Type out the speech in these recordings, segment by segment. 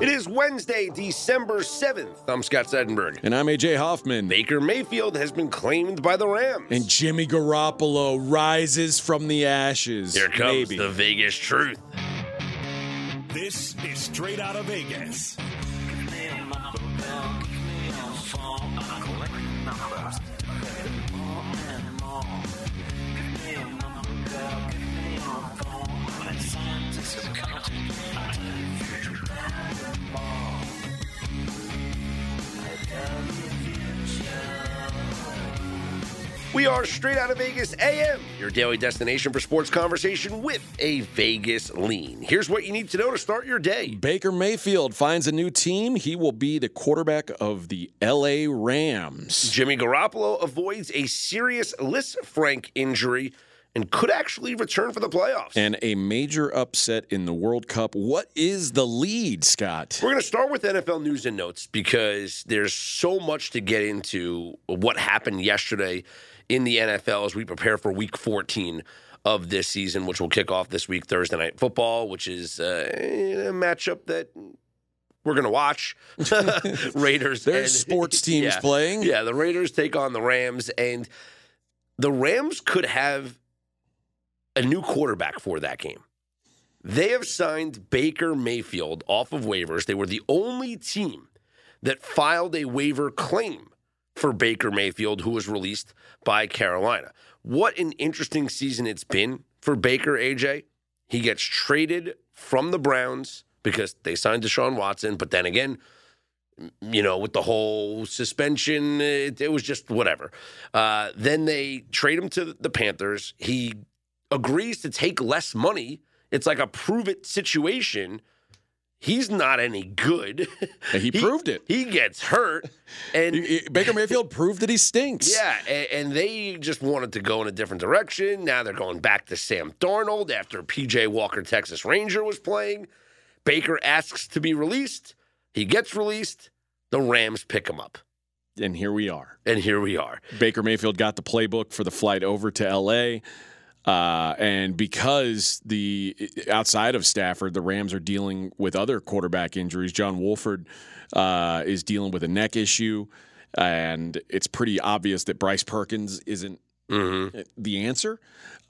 It is Wednesday, December 7th. I'm Scott Seidenberg. And I'm AJ Hoffman. Baker Mayfield has been claimed by the Rams. And Jimmy Garoppolo rises from the ashes. Here comes Maybe. the Vegas truth. This is straight out of Vegas. We are straight out of Vegas AM, your daily destination for sports conversation with a Vegas lean. Here's what you need to know to start your day. Baker Mayfield finds a new team. He will be the quarterback of the LA Rams. Jimmy Garoppolo avoids a serious Lisfranc injury and could actually return for the playoffs. And a major upset in the World Cup. What is the lead, Scott? We're going to start with NFL news and notes because there's so much to get into what happened yesterday in the NFL as we prepare for week 14 of this season, which will kick off this week, Thursday Night Football, which is uh, a matchup that we're going to watch. Raiders. There's sports teams yeah, playing. Yeah, the Raiders take on the Rams, and the Rams could have a new quarterback for that game. They have signed Baker Mayfield off of waivers. They were the only team that filed a waiver claim for Baker Mayfield, who was released by Carolina. What an interesting season it's been for Baker, AJ. He gets traded from the Browns because they signed Deshaun Watson, but then again, you know, with the whole suspension, it, it was just whatever. Uh, then they trade him to the Panthers. He agrees to take less money. It's like a prove it situation. He's not any good. He proved it. He gets hurt, and Baker Mayfield proved that he stinks. yeah, and, and they just wanted to go in a different direction. Now they're going back to Sam Darnold after PJ Walker, Texas Ranger, was playing. Baker asks to be released. He gets released. The Rams pick him up, And here we are. and here we are. Baker Mayfield got the playbook for the flight over to LA. Uh, and because the outside of Stafford, the Rams are dealing with other quarterback injuries. John Wolford uh, is dealing with a neck issue, and it's pretty obvious that Bryce Perkins isn't Mm-hmm. the answer.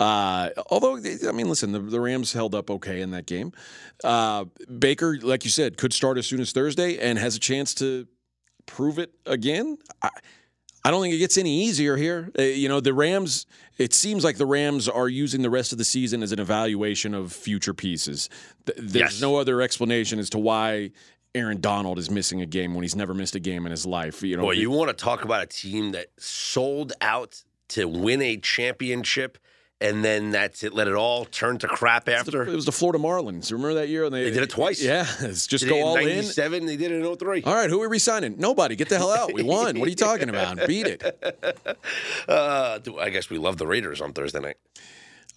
Uh, although, I mean, listen, the, the Rams held up okay in that game. Uh, Baker, like you said, could start as soon as Thursday and has a chance to prove it again. I, I don't think it gets any easier here. Uh, you know, the Rams, it seems like the Rams are using the rest of the season as an evaluation of future pieces. Th- There's Yes. no other explanation as to why Aaron Donald is missing a game when he's never missed a game in his life. You know, Boy, you want to talk about a team that sold out to win a championship, and then that's it. Let it all turn to crap after. it was the Florida Marlins. Remember that year? And They did it twice. Yeah, it's just They go did it all in. 97, They did it in 03. All right, who are we signing? Nobody. Get the hell out. We won. What are you talking about? Beat it. Uh, I guess we love the Raiders on Thursday night.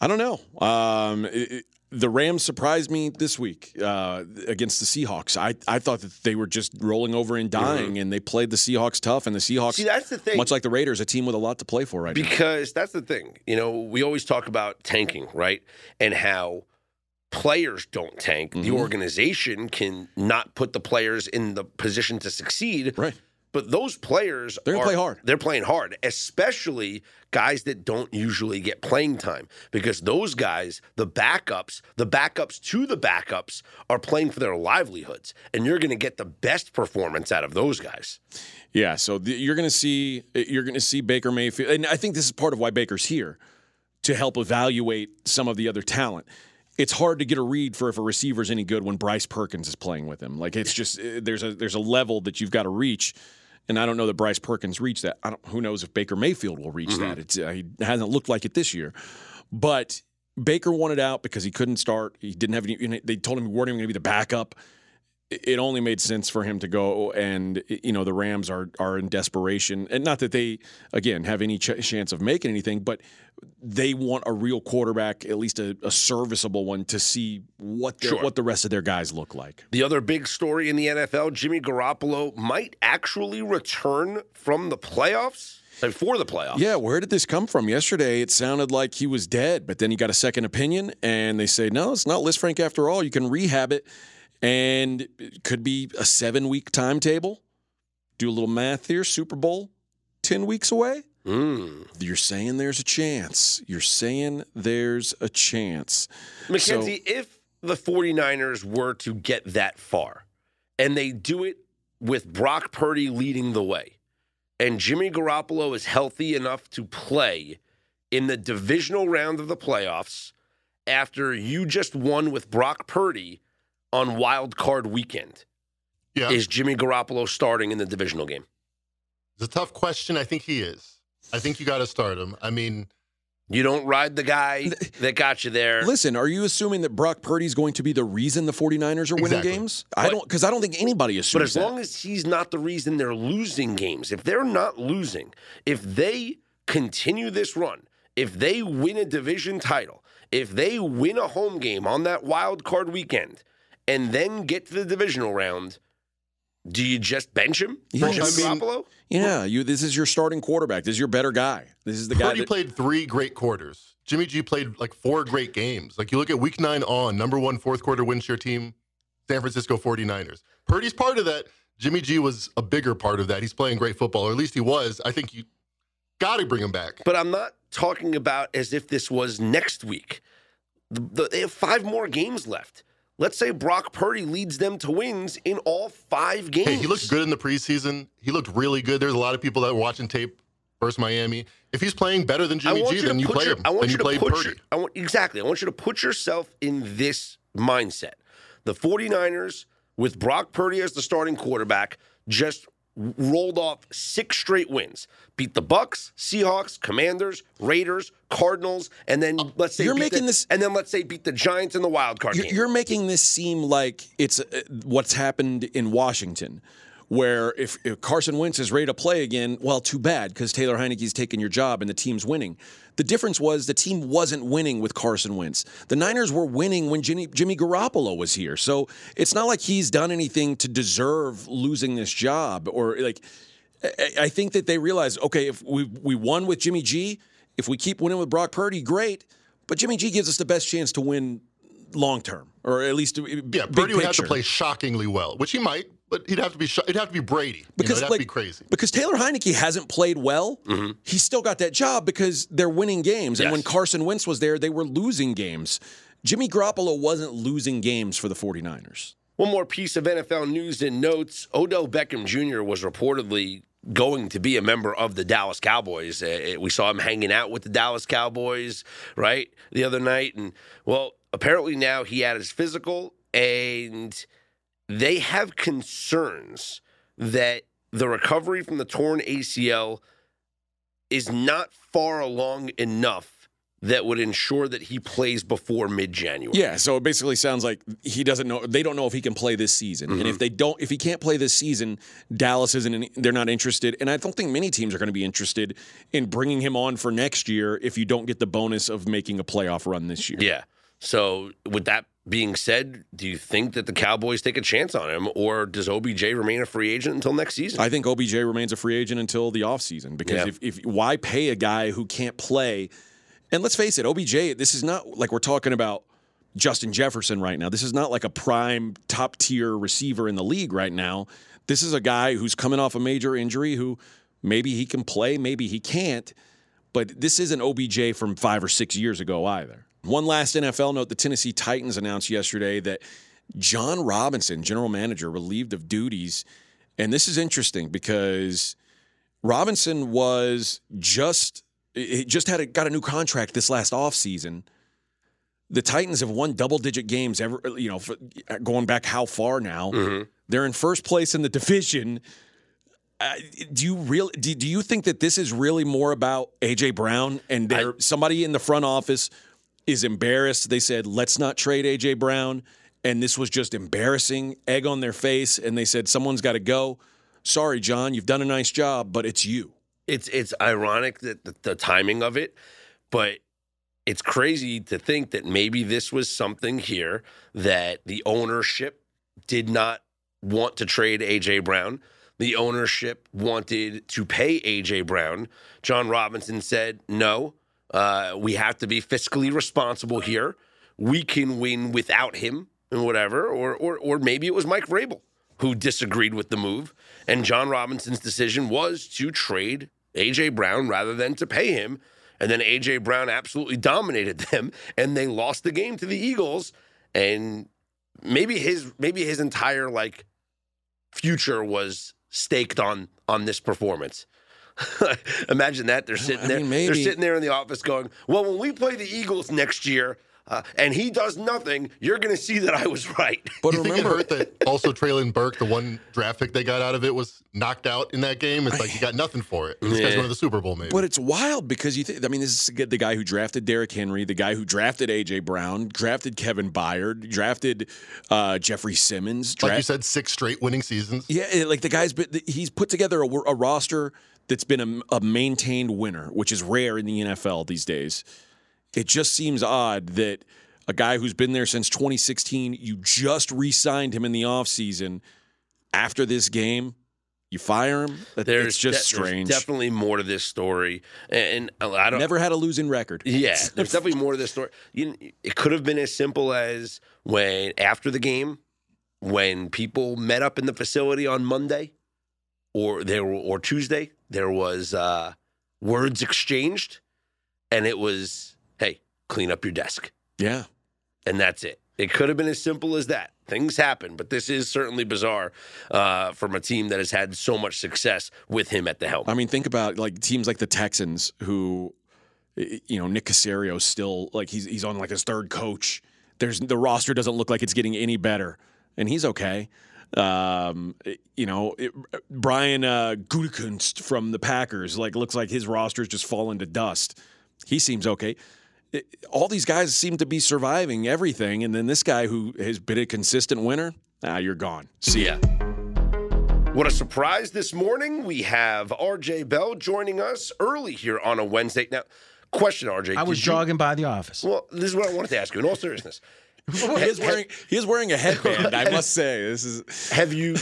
I don't know. Um, it- the Rams surprised me this week uh, against the Seahawks. I, I thought that they were just rolling over and dying, and they played the Seahawks tough. And the Seahawks, See, that's the thing. much like the Raiders, a team with a lot to play for right now. Because that's the thing. You know, we always talk about tanking, right? And how players don't tank. The Mhm. organization can not put the players in the position to succeed. Right. But those players They're gonna are- play hard. They're playing hard, especially guys that don't usually get playing time because those guys, the backups, the backups to the backups are playing for their livelihoods and you're going to get the best performance out of those guys. Yeah, so the, you're going to see you're going to see Baker Mayfield, and I think this is part of why Baker's here to help evaluate some of the other talent. It's hard to get a read for if a receiver's any good when Bryce Perkins is playing with him. Like it's just uh, there's a there's a level that you've got to reach, and I don't know that Bryce Perkins reached that. I don't, who knows if Baker Mayfield will reach that? It's uh, he hasn't looked like it this year, but Baker wanted out because he couldn't start. He didn't have any. They told him he weren't even going to be the backup it only made sense for him to go and you know the Rams are are in desperation and not that they again have any ch- chance of making anything but they want a real quarterback at least a, a serviceable one to see what Sure. what the rest of their guys look like The other big story in the NFL, Jimmy Garoppolo might actually return from the playoffs. before the playoffs. yeah where did this come from yesterday it sounded like he was dead but then he got a second opinion and they say no it's not Lisfranc after all you can rehab it and it could be a seven week timetable. Do a little math here. Super Bowl, 10 weeks away. Mm. You're saying there's a chance. You're saying there's a chance. Mackenzie, if the 49ers were to get that far and they do it with Brock Purdy leading the way, and Jimmy Garoppolo is healthy enough to play in the divisional round of the playoffs after you just won with Brock Purdy on wild card weekend, Yeah. is Jimmy Garoppolo starting in the divisional game? It's a tough question. I think he is. I think you got to start him. I mean, You don't ride the guy that got you there. Listen, are you assuming that Brock Purdy's going to be the reason the 49ers are winning Exactly. games? I But- don't, because I don't think anybody assumes But as that. long as he's not the reason they're losing games, if they're not losing, if they continue this run, if they win a division title, if they win a home game on that wild card weekend, and then get to the divisional round, do you just bench him? Yeah. for I mean- Garoppolo? yeah, you. This is your starting quarterback. This is your better guy. This is the guy. Purdy That, played three great quarters. Jimmy G played like four great games. Like you look at week nine on, number one fourth quarter win share team, San Francisco 49ers. Purdy's part of that. Jimmy G was a bigger part of that. He's playing great football, or at least he was. I think you got to bring him back. But I'm not talking about as if this was next week. The, the, they have five more games left. Let's say Brock Purdy leads them to wins in all five games. Hey, he looked good in the preseason. He looked really good. There's a lot of people that were watching tape versus Miami. If he's playing better than Jimmy G, then you play your- him. I want then you you to play put Purdy. your- I want, exactly. I want you to put yourself in this mindset. The 49ers, with Brock Purdy as the starting quarterback, just rolled off six straight wins. Beat the Bucks, Seahawks, Commanders, Raiders, Cardinals, and then let's say You're making the- this- and then let's say beat the Giants in the wild card You're, you're making this seem like it's uh, what's happened in Washington, where if, if Carson Wentz is ready to play again, well, too bad because Taylor Heinicke's taking your job and the team's winning. The difference was the team wasn't winning with Carson Wentz. The Niners were winning when Jimmy, Jimmy Garoppolo was here. So it's not like he's done anything to deserve losing this job or like. I- I think that they realize, okay, if we we won with Jimmy G, if we keep winning with Brock Purdy, great. But Jimmy G gives us the best chance to win long term, or at least uh, Yeah, Purdy would have to play shockingly well, which he might, but he'd have to be sh- it'd have to be Brady. because you know, that'd like be crazy. because Taylor Heinicke hasn't played well. He's still got that job because they're winning games, and Yes. when Carson Wentz was there, they were losing games. Jimmy Garoppolo wasn't losing games for the 49ers. One more piece of NFL news and notes. Odell Beckham Jr. was reportedly going to be a member of the Dallas Cowboys. Uh, we saw him hanging out with the Dallas Cowboys, right, the other night. And, well, apparently now he had his physical, and they have concerns that the recovery from the torn ACL is not far along enough that would ensure that he plays before mid January. Yeah, so it basically sounds like he doesn't know. They don't know if he can play this season, and if mm-hmm. they don't, if he can't play this season, Dallas isn't. They're not interested, and I don't think many teams are going to be interested in bringing him on for next year if you don't get the bonus of making a playoff run this year. Yeah. So, with that being said, do you think that the Cowboys take a chance on him, or does OBJ remain a free agent until next season? I think OBJ remains a free agent until the offseason because Yeah. if, if why pay a guy who can't play? And let's face it, OBJ, this is not like we're talking about Justin Jefferson right now. This is not like a prime top tier receiver in the league right now. This is a guy who's coming off a major injury who maybe he can play, maybe he can't. But this isn't OBJ from five or six years ago either. One last NFL note the Tennessee Titans announced yesterday that Jon Robinson, general manager, relieved of duties. And this is interesting because Robinson was just he just had a, got a new contract this last offseason. The Titans have won double digit games ever, you know, for, going back how far now? They're in first place in the division. Uh, do you really do, do you think that this is really more about AJ Brown and there somebody in the front office is embarrassed? They said, "Let's not trade AJ Brown." And this was just embarrassing, egg on their face, and they said, "Someone's got to go." Sorry, John, you've done a nice job, but it's you. it's it's ironic that the, the timing of it, but it's crazy to think that maybe this was something here that the ownership did not want to trade AJ Brown. The ownership wanted to pay AJ Brown. Jon Robinson said, "No, uh, we have to be fiscally responsible here. We can win without him." and whatever, or or or maybe it was Mike Vrabel who disagreed with the move, and Jon Robinson's decision was to trade AJ Brown rather than to pay him. And then AJ Brown absolutely dominated them, and they lost the game to the Eagles. And maybe his maybe his entire like future was staked on on this performance. Imagine that they're sitting I there. mean, They're sitting there in the office going, "Well, when we play the Eagles next year, uh, and he does nothing, you're going to see that I was right." But you think it remember, hurt that also Treylon Burks, the one draft pick they got out of it, was knocked out in that game? It's like he got nothing for it. This guy's Yeah. going to the Super Bowl, maybe. But it's wild because you think, I mean, this is the guy who drafted Derrick Henry, the guy who drafted A.J. Brown, drafted Kevin Byard, drafted uh, Jeffery Simmons. like you said, six straight winning seasons. Yeah, like the guy's, but he's put together a, a roster that's been a, a maintained winner, which is rare in the NFL these days. It just seems odd that a guy who's been there since 2016, you just re signed him in the offseason. After this game, you fire him. That- There's it's just de- there's strange. definitely more to this story, and, and I don't. Never had a losing record. Yeah, there's definitely more to this story. You, it could have been as simple as when after the game, when people met up in the facility on Monday, or there or Tuesday, there was uh, words exchanged, and it was, "Hey, clean up your desk," Yeah. and that's it. It could have been as simple as that. Things happen, but this is certainly bizarre uh, from a team that has had so much success with him at the helm. I mean, think about like teams like the Texans, who, you know, Nick Caserio still like he's he's on like his third coach. There's the roster doesn't look like it's getting any better, and he's okay. Um, you know, it, Brian uh, Gutekunst from the Packers like looks like his roster's just fallen to dust. He seems okay. It- all these guys seem to be surviving everything, and then this guy who has been a consistent winner, ah, you're gone. See ya. Yeah. What a surprise this morning. We have RJ Bell joining us early here on a Wednesday. Now, question, RJ. I was did you- jogging by the office. Well, this is what I wanted to ask you in all seriousness. He is wearing he is wearing a headband. I must say, this is Have you,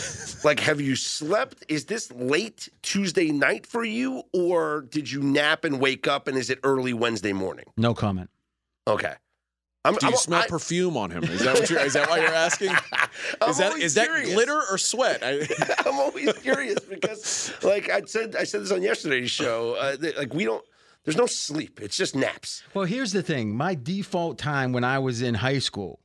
like, have you slept? Is this late Tuesday night for you, or did you nap and wake up and is it early Wednesday morning? No comment. Okay. I'm, Do you I'm- smell I- perfume on him? Is that what you're? Is that why you're asking? I'm Is that always that glitter or sweat? I, I'm always curious because, like I said, I said this on yesterday's show. Uh, that, like we don't, there's no sleep. It's just naps. Well, here's the thing. My default time when I was in high school,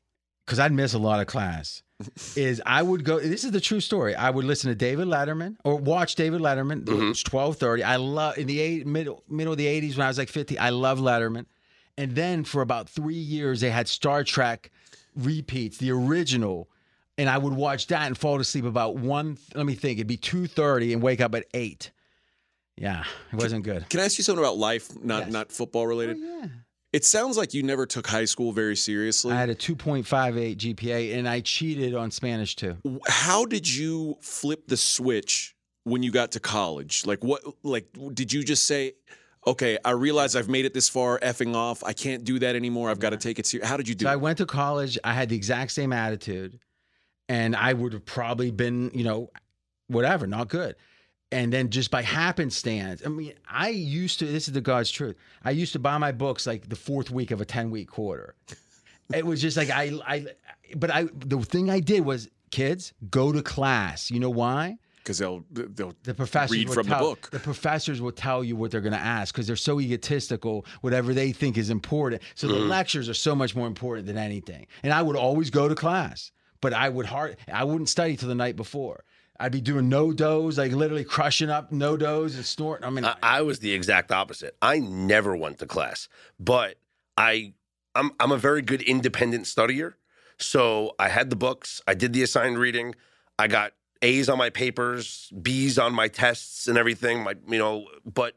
because I'd miss a lot of class, is I would go. This is the true story. I would listen to David Letterman or watch David Letterman. It mm-hmm. was twelve thirty. I love in the eight, middle middle of the eighties when I was like fifty. I love Letterman, and then for about three years they had Star Trek repeats, the original. And I would watch that and fall asleep about one. Let me think. It'd be two thirty and wake up at eight. Yeah, it wasn't good. can I ask you something about life, not Yes. not football related? Oh, yeah. It sounds like you never took high school very seriously. I had a 2.58 GPA and I cheated on Spanish too. How did you flip the switch when you got to college? Like what? Like did you just say? Okay, I realize I've made it this far. Effing off. I can't do that anymore. I've got to take it serious. How did you do So I went to college. I had the exact same attitude and I would have probably been, you know, whatever, not good. And then just by happenstance, I mean, I used to, this is the God's truth. I used to buy my books like the fourth week of a 10 week quarter. It was just like, I, I, but I, the thing I did was, kids, go to class. You know why? Because they'll they'll The professors read will from the tell, book. The professors will tell you what they're going to ask because they're so egotistical. Whatever they think is important. So Mm-hmm. the lectures are so much more important than anything. And I would always go to class, but I would hard. I wouldn't study till the night before. I'd be doing NoDoz, like literally crushing up NoDoz and snorting. I mean, I, I was the exact opposite. I never went to class, but I I'm I'm a very good independent studier. So I had the books, I did the assigned reading, I got A's on my papers, B's on my tests and everything. My you know, but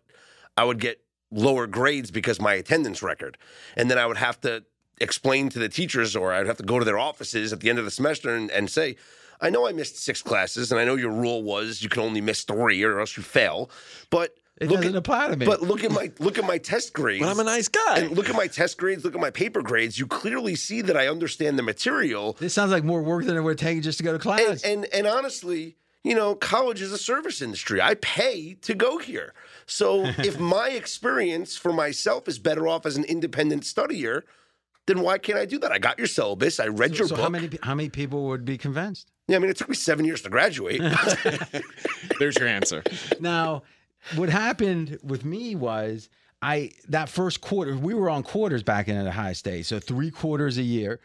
I would get lower grades because my attendance record. And then I would have to explain to the teachers or I'd have to go to their offices at the end of the semester and, and say, I know I missed six classes, and I know your rule was you can only miss three or else you fail. But it look doesn't at, apply to me. but look at my look at my test grades. But I'm a nice guy. and look at my test grades, look at my paper grades. You clearly see that I understand the material. this sounds like more work than it would take just to go to class. And and, and honestly, you know, college is a service industry. I pay to go here. So if my experience for myself is better off as an independent studier, then why can't I do that? I got your syllabus. I read your so book. how many how many people would be convinced? Yeah, I mean, it took me seven years to graduate. There's your answer. Now, what happened with me was I that first quarter we were on quarters back in at Ohio State, so three quarters a year.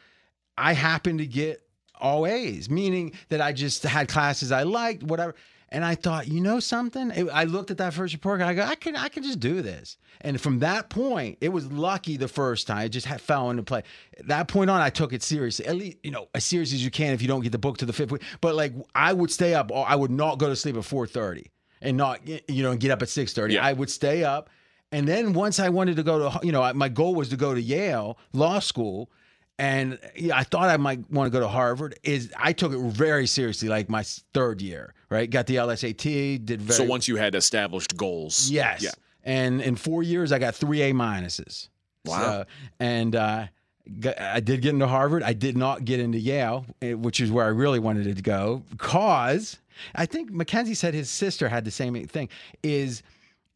I happened to get all A's, meaning that I just had classes I liked, whatever. And I thought, you know something? It- I looked at that first report. I go, I can, I can just do this. And from that point, it was lucky the first time. It just had, fell into play. That point on, I took it seriously. At least, you know, as serious as you can if you don't get the book to the fifth week. But like, I would stay up. I would not go to sleep at four thirty and not, you know, get up at six thirty. Yeah. I would stay up. And then once I wanted to go to, you know, my goal was to go to Yale Law School and I thought I might want to go to Harvard. Is I took it very seriously, like my third year, right? Got the LSAT, did very So once you had established goals, yes, yeah, and in four years I got three A minuses. Wow. So- and uh, I did get into Harvard. I did not get into Yale, eh, which is where I really wanted to go, because I think Mackenzie said his sister had the same thing. Is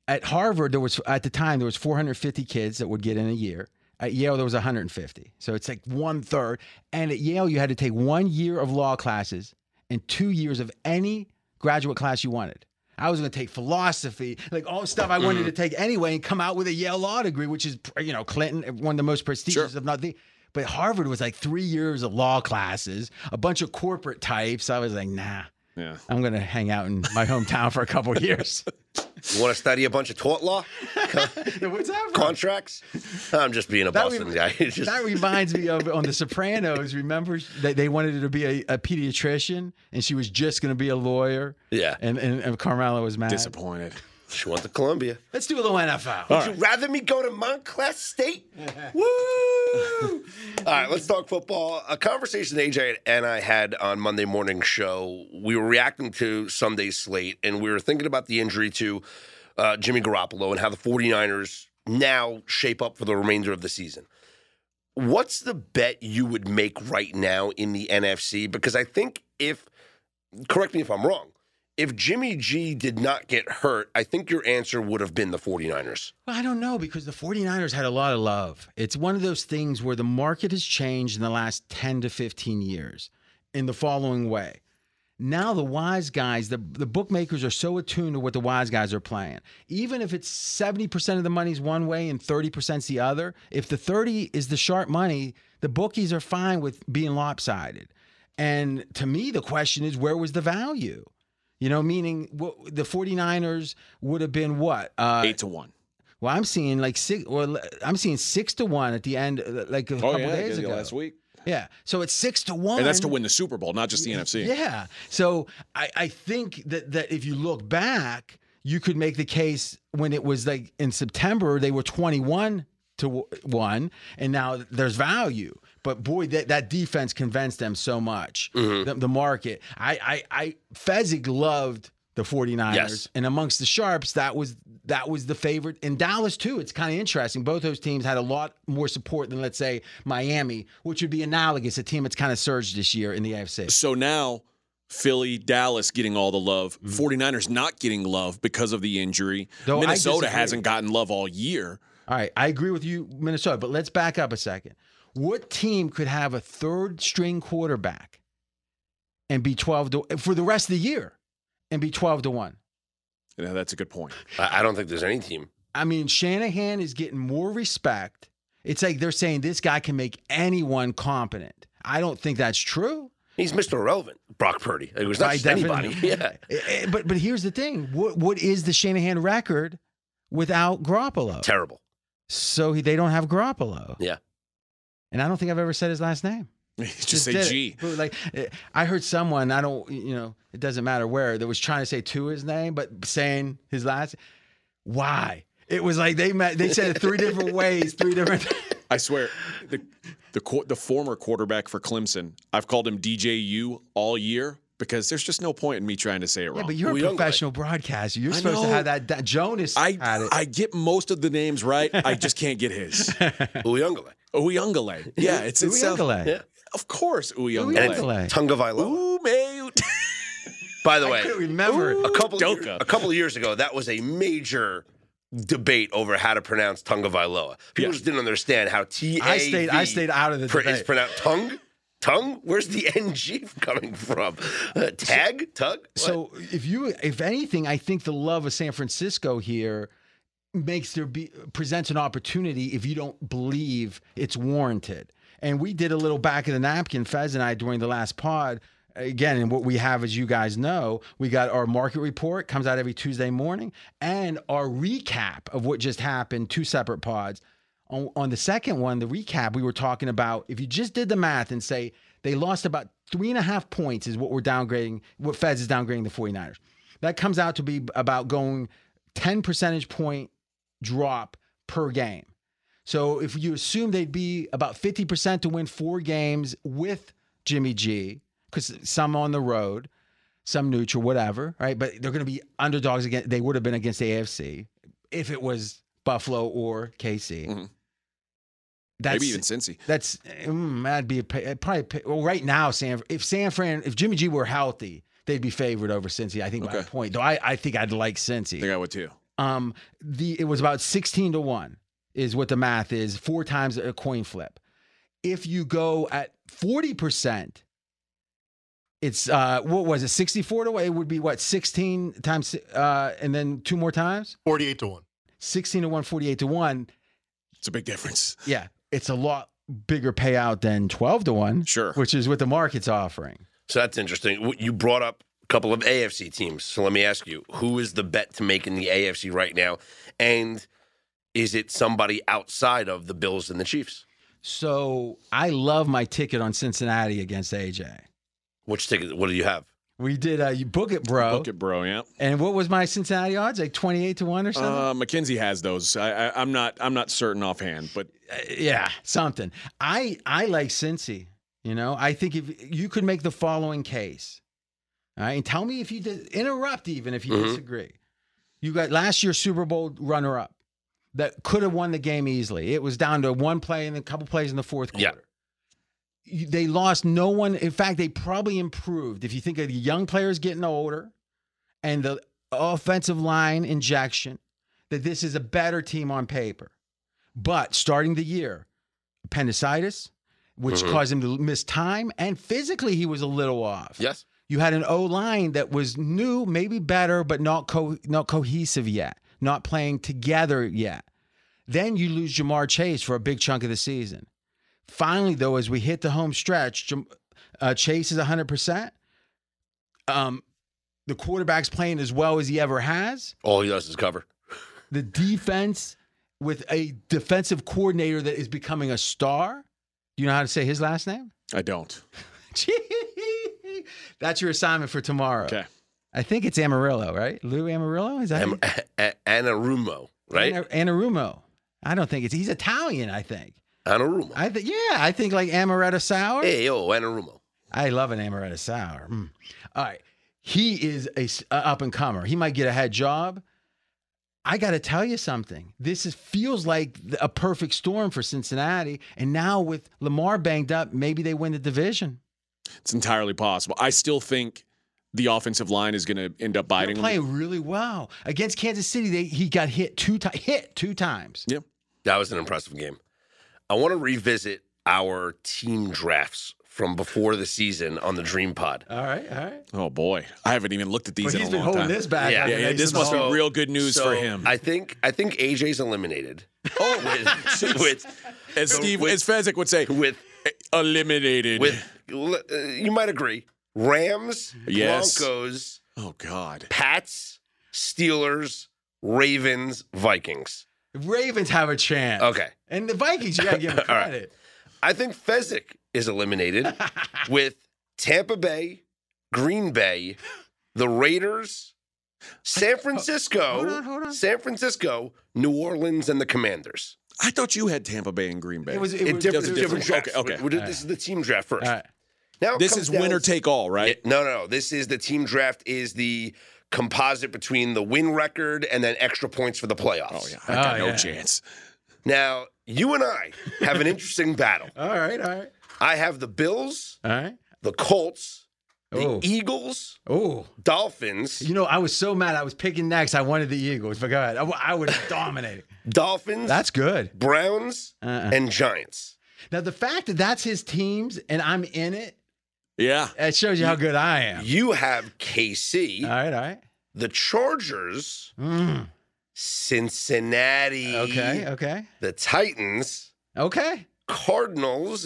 at Harvard there was at the time there was 450 kids that would get in a year. At Yale there was 150, so it's like one third. And at Yale you had to take one year of law classes and two years of any graduate class you wanted. I was going to take philosophy, like all the stuff I wanted to mm-hmm. take anyway, and come out with a Yale law degree, which is you know Clinton, one of the most prestigious, Sure. if not the. But Harvard was like three years of law classes, a bunch of corporate types. I was like, nah, yeah. I'm going to hang out in my hometown for a couple of years. you want to study a bunch of tort law What's that? from? contracts? I'm just being a That Boston re- guy. Just, That reminds me of on The Sopranos. Remember they, they wanted her to be a, a pediatrician, and she was just going to be a lawyer. yeah. And, and and Carmela was mad. Disappointed. She went to Columbia. Let's do a little NFL. Would you rather me go to Montclair State? Woo! All right, let's talk football. A conversation AJ and I had on Monday morning show. We were reacting to Sunday's slate, and we were thinking about the injury to uh, Jimmy Garoppolo and how the 49ers now shape up for the remainder of the season. What's the bet you would make right now in the NFC? Because I think if, correct me if I'm wrong, if Jimmy G did not get hurt, I think your answer would have been the 49ers. Well, I don't know because the 49ers had a lot of love. It's one of those things where the market has changed in the last 10 to 15 years in the following way. Now the wise guys, the, the bookmakers are so attuned to what the wise guys are playing. Even if it's 70% of the money's one way and 30%'s the other, if the 30 is the sharp money, the bookies are fine with being lopsided. And to me, the question is where was the value? You know, meaning what, the 49ers would have been what? Uh, Eight to one. well, I'm seeing like six. Well, I'm seeing six to one at the end, like a Oh couple yeah, days ago. last week. Yeah, so it's six to one, And that's to win the Super Bowl, not just the NFC. Yeah. So I, I think that that if you look back, you could make the case when it was like in September they were 21 to one, and now there's value. But boy, that, that defense convinced them so much. Mm-hmm. The, the market. I I, I Fezzik loved the 49ers. Yes. And amongst the sharps, that was that was the favorite. In Dallas, too, it's kind of interesting. Both those teams had a lot more support than, let's say, Miami, which would be analogous, a team that's kind of surged this year in the AFC. So now Philly, Dallas getting all the love. Mm-hmm. 49ers not getting love because of the injury. Though Minnesota hasn't gotten love all year. All right, I agree with you, Minnesota, but let's back up a second. What team could have a third string quarterback and be 12 to for the rest of the year and be 12 to 1? Yeah, that's a good point. I I don't think there's any team. I mean, Shanahan is getting more respect. It's like they're saying this guy can make anyone competent. I don't think that's true. He's Mr. Irrelevant, Brock Purdy. It was not By just anybody. Yeah. Eh, eh, But but here's the thing. What what is the Shanahan record without Garoppolo? Terrible. So he, they don't have Garoppolo. Yeah. And I don't think I've ever said his last name. just, say did it. G. Like I heard someone, I don't, you know, it doesn't matter where, that was trying to say to his name, but saying his last. Why? It was like they met. They said it three different ways, three different. I swear, the the the former quarterback for Clemson, I've called him DTU all year because there's just no point in me trying to say it wrong. Yeah, but you're Well, a you don't professional broadcaster. You're I supposed to have that. that Jonas I had it. I get most of the names right. I just can't get his. Uyungale. Uyungale. Yeah, it's it's uh, Uyunglele. Yeah. Of course, Uyungale. And Uyunglele. Tunga Vailoa. By the I way, couldn't remember. a couple of years, Doka. a couple of years ago, that was a major debate over how to pronounce Tungavailoa. People Yeah. just didn't understand how T A I stayed- I stayed out of the pr- It's debate. pronounced tongue. Tongue? Where's the NG coming from? Uh, tag? Tug? What? So if you, if anything, I think the love of San Francisco here makes there be presents an opportunity if you don't believe it's warranted. And we did a little back of the napkin, Fez and I, during the last pod. Again, and what we have, as you guys know, we got our market report comes out every Tuesday morning, and our recap of what just happened. Two separate pods. On, on the second one, the recap, we were talking about if you just did the math and say they lost about three and a half points, is what we're downgrading, what Fez is downgrading the 49ers. That comes out to be about going 10 percentage point drop per game. So if you assume they'd be about 50% to win four games with Jimmy G, because some on the road, some neutral, whatever, right? But they're going to be underdogs again. They would have been against the AFC if it was Buffalo or KC. Mhm. That's, Maybe even Cincy. that's mm, that'd be a, probably well right now. San if San Fran if Jimmy G were healthy, they'd be favored over Cincy. I think by a point. Though I, I think I'd like Cincy. I think I would too. Um, the it was about sixteen to one is what the math is. Four times a coin flip. If you go at forty percent, it's uh what was it sixty four to one? It would be what sixteen times uh and then two more times. 48 to 1. 16 to 1, 48 to 1. It's a big difference. Yeah, it's a lot bigger payout than 12 to 1. Sure. Which is what the market's offering. So that's interesting. You brought up a couple of AFC teams. So let me ask you, who is the bet to make in the AFC right now? And is it somebody outside of the Bills and the Chiefs? So I love my ticket on Cincinnati against AJ. Which ticket? What do you have? We did uh, you book it, bro. Book it, bro. Yeah. And what was my Cincinnati odds? Like 28 to 1 or something? Uh, Mackenzie has those. I, I, I'm not. I'm not certain offhand, but Uh, yeah, something. I I like Cincy. You know, I think if you could make the following case, all right, and tell me if you did, interrupt even if you Mhm. disagree. You got last year's Super Bowl runner up that could have won the game easily. It was down to one play and a couple plays in the fourth quarter. You- They lost no one. In fact, they probably improved. If you think of the young players getting older and the offensive line injection, that this is a better team on paper. But starting the year, appendicitis, which Mhm. caused him to miss time, and physically he was a little off. Yes. You had an O line that was new, maybe better, but not co- not cohesive yet, not playing together yet. Then you lose Ja'Marr Chase for a big chunk of the season. Finally, though, as we hit the home stretch, Jam- uh, Chase is 100%. Um, the quarterback's playing as well as he ever has All he does is cover. the defense with a defensive coordinator that is becoming a star. Do you know how to say his last name? I don't. That's your assignment for tomorrow. Okay. I think it's Amarillo, right? Lou Amarillo? Is that Am- A- Anarumo, right? Ana- Anarumo. I don't think it's he's Italian, I think. Anarumo. I think yeah, I think like amaretto sour. Hey, yo, Anarumo. I love an amaretto sour. Mm. All right. He is a, s- a up and comer. He might get a head job. I got to tell you something. This is, feels like a perfect storm for Cincinnati. And now with Lamar banged up, maybe they win the division. It's entirely possible. I still think the offensive line is going to end up They're biting them. playing really well against Kansas City. They, he got hit two times. Hit two times. Yep. That was an impressive game. I want to revisit our team drafts from before the season on the Dream Pod. All right, all right. Oh boy, I haven't even looked at these But in a been long holding time. this back. Yeah. Yeah, yeah, this must be real good news So, for him. I think I think AJ's eliminated. Oh, with with as Steve, with- as Fezzik would say, with eliminated. with uh, you might agree. Rams, Yes. Broncos, oh God, Pats, Steelers, Ravens, Vikings. Ravens have a chance. Okay. And the Vikings, you got to give them All right. credit. I think Fezzik is eliminated with Tampa Bay, Green Bay, the Raiders, San Francisco, Hold on, hold on. San Francisco, New Orleans, and the Commanders. I thought you had Tampa Bay and Green Bay. It was, it In was different, it was different, different. drafts. Okay, okay. We- we this is the team draft first. All right. Now this is down winner take all, right? No, no, no. This is the team draft. Is the composite between the win record and then extra points for the playoffs. Oh yeah, I oh, got Oh, no yeah. chance. Now you and I have an interesting battle. All right, all right. I have the Bills, All right. the Colts, The Oh. Eagles, Oh, Dolphins, you know, I was so mad. I was picking next. I wanted the Eagles, but go ahead. I, I would have dominated. Dolphins, That's good. Browns, Uh-uh. and Giants. Now the fact that that's his teams and I'm in it, Yeah. it shows you how good I am. You have KC, All right, all right. the Chargers, Mm. Cincinnati, Okay, okay, the Titans, okay. Cardinals.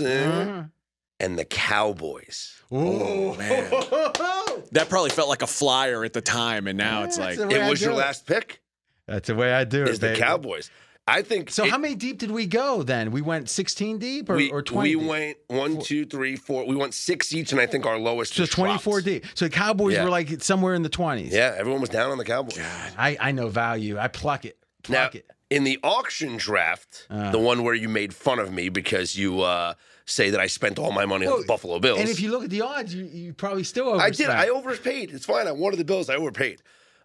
And the Cowboys. Oh, man. That probably felt like a flyer at the time, and now it's like That's the way It I was do your last pick. That's the way I do it. Is the. Cowboys? I think. So it- how many deep did we go then? We went 16 deep or, we, or 20 we deep? went one, two, three, four. We went six each, and I think our lowest. so was 24 dropped. deep. So the Cowboys Yeah. were like somewhere in the 20s. Yeah, everyone was down on the Cowboys. I, I know value. I pluck it. Now, Pluck it. in the auction draft, Uh. the one where you made fun of me because you uh, say that I spent all my money on the Buffalo Bills. And if you look at the odds, you, you probably still overspent. I did. I overpaid. It's fine. I wanted the Bills. I overpaid.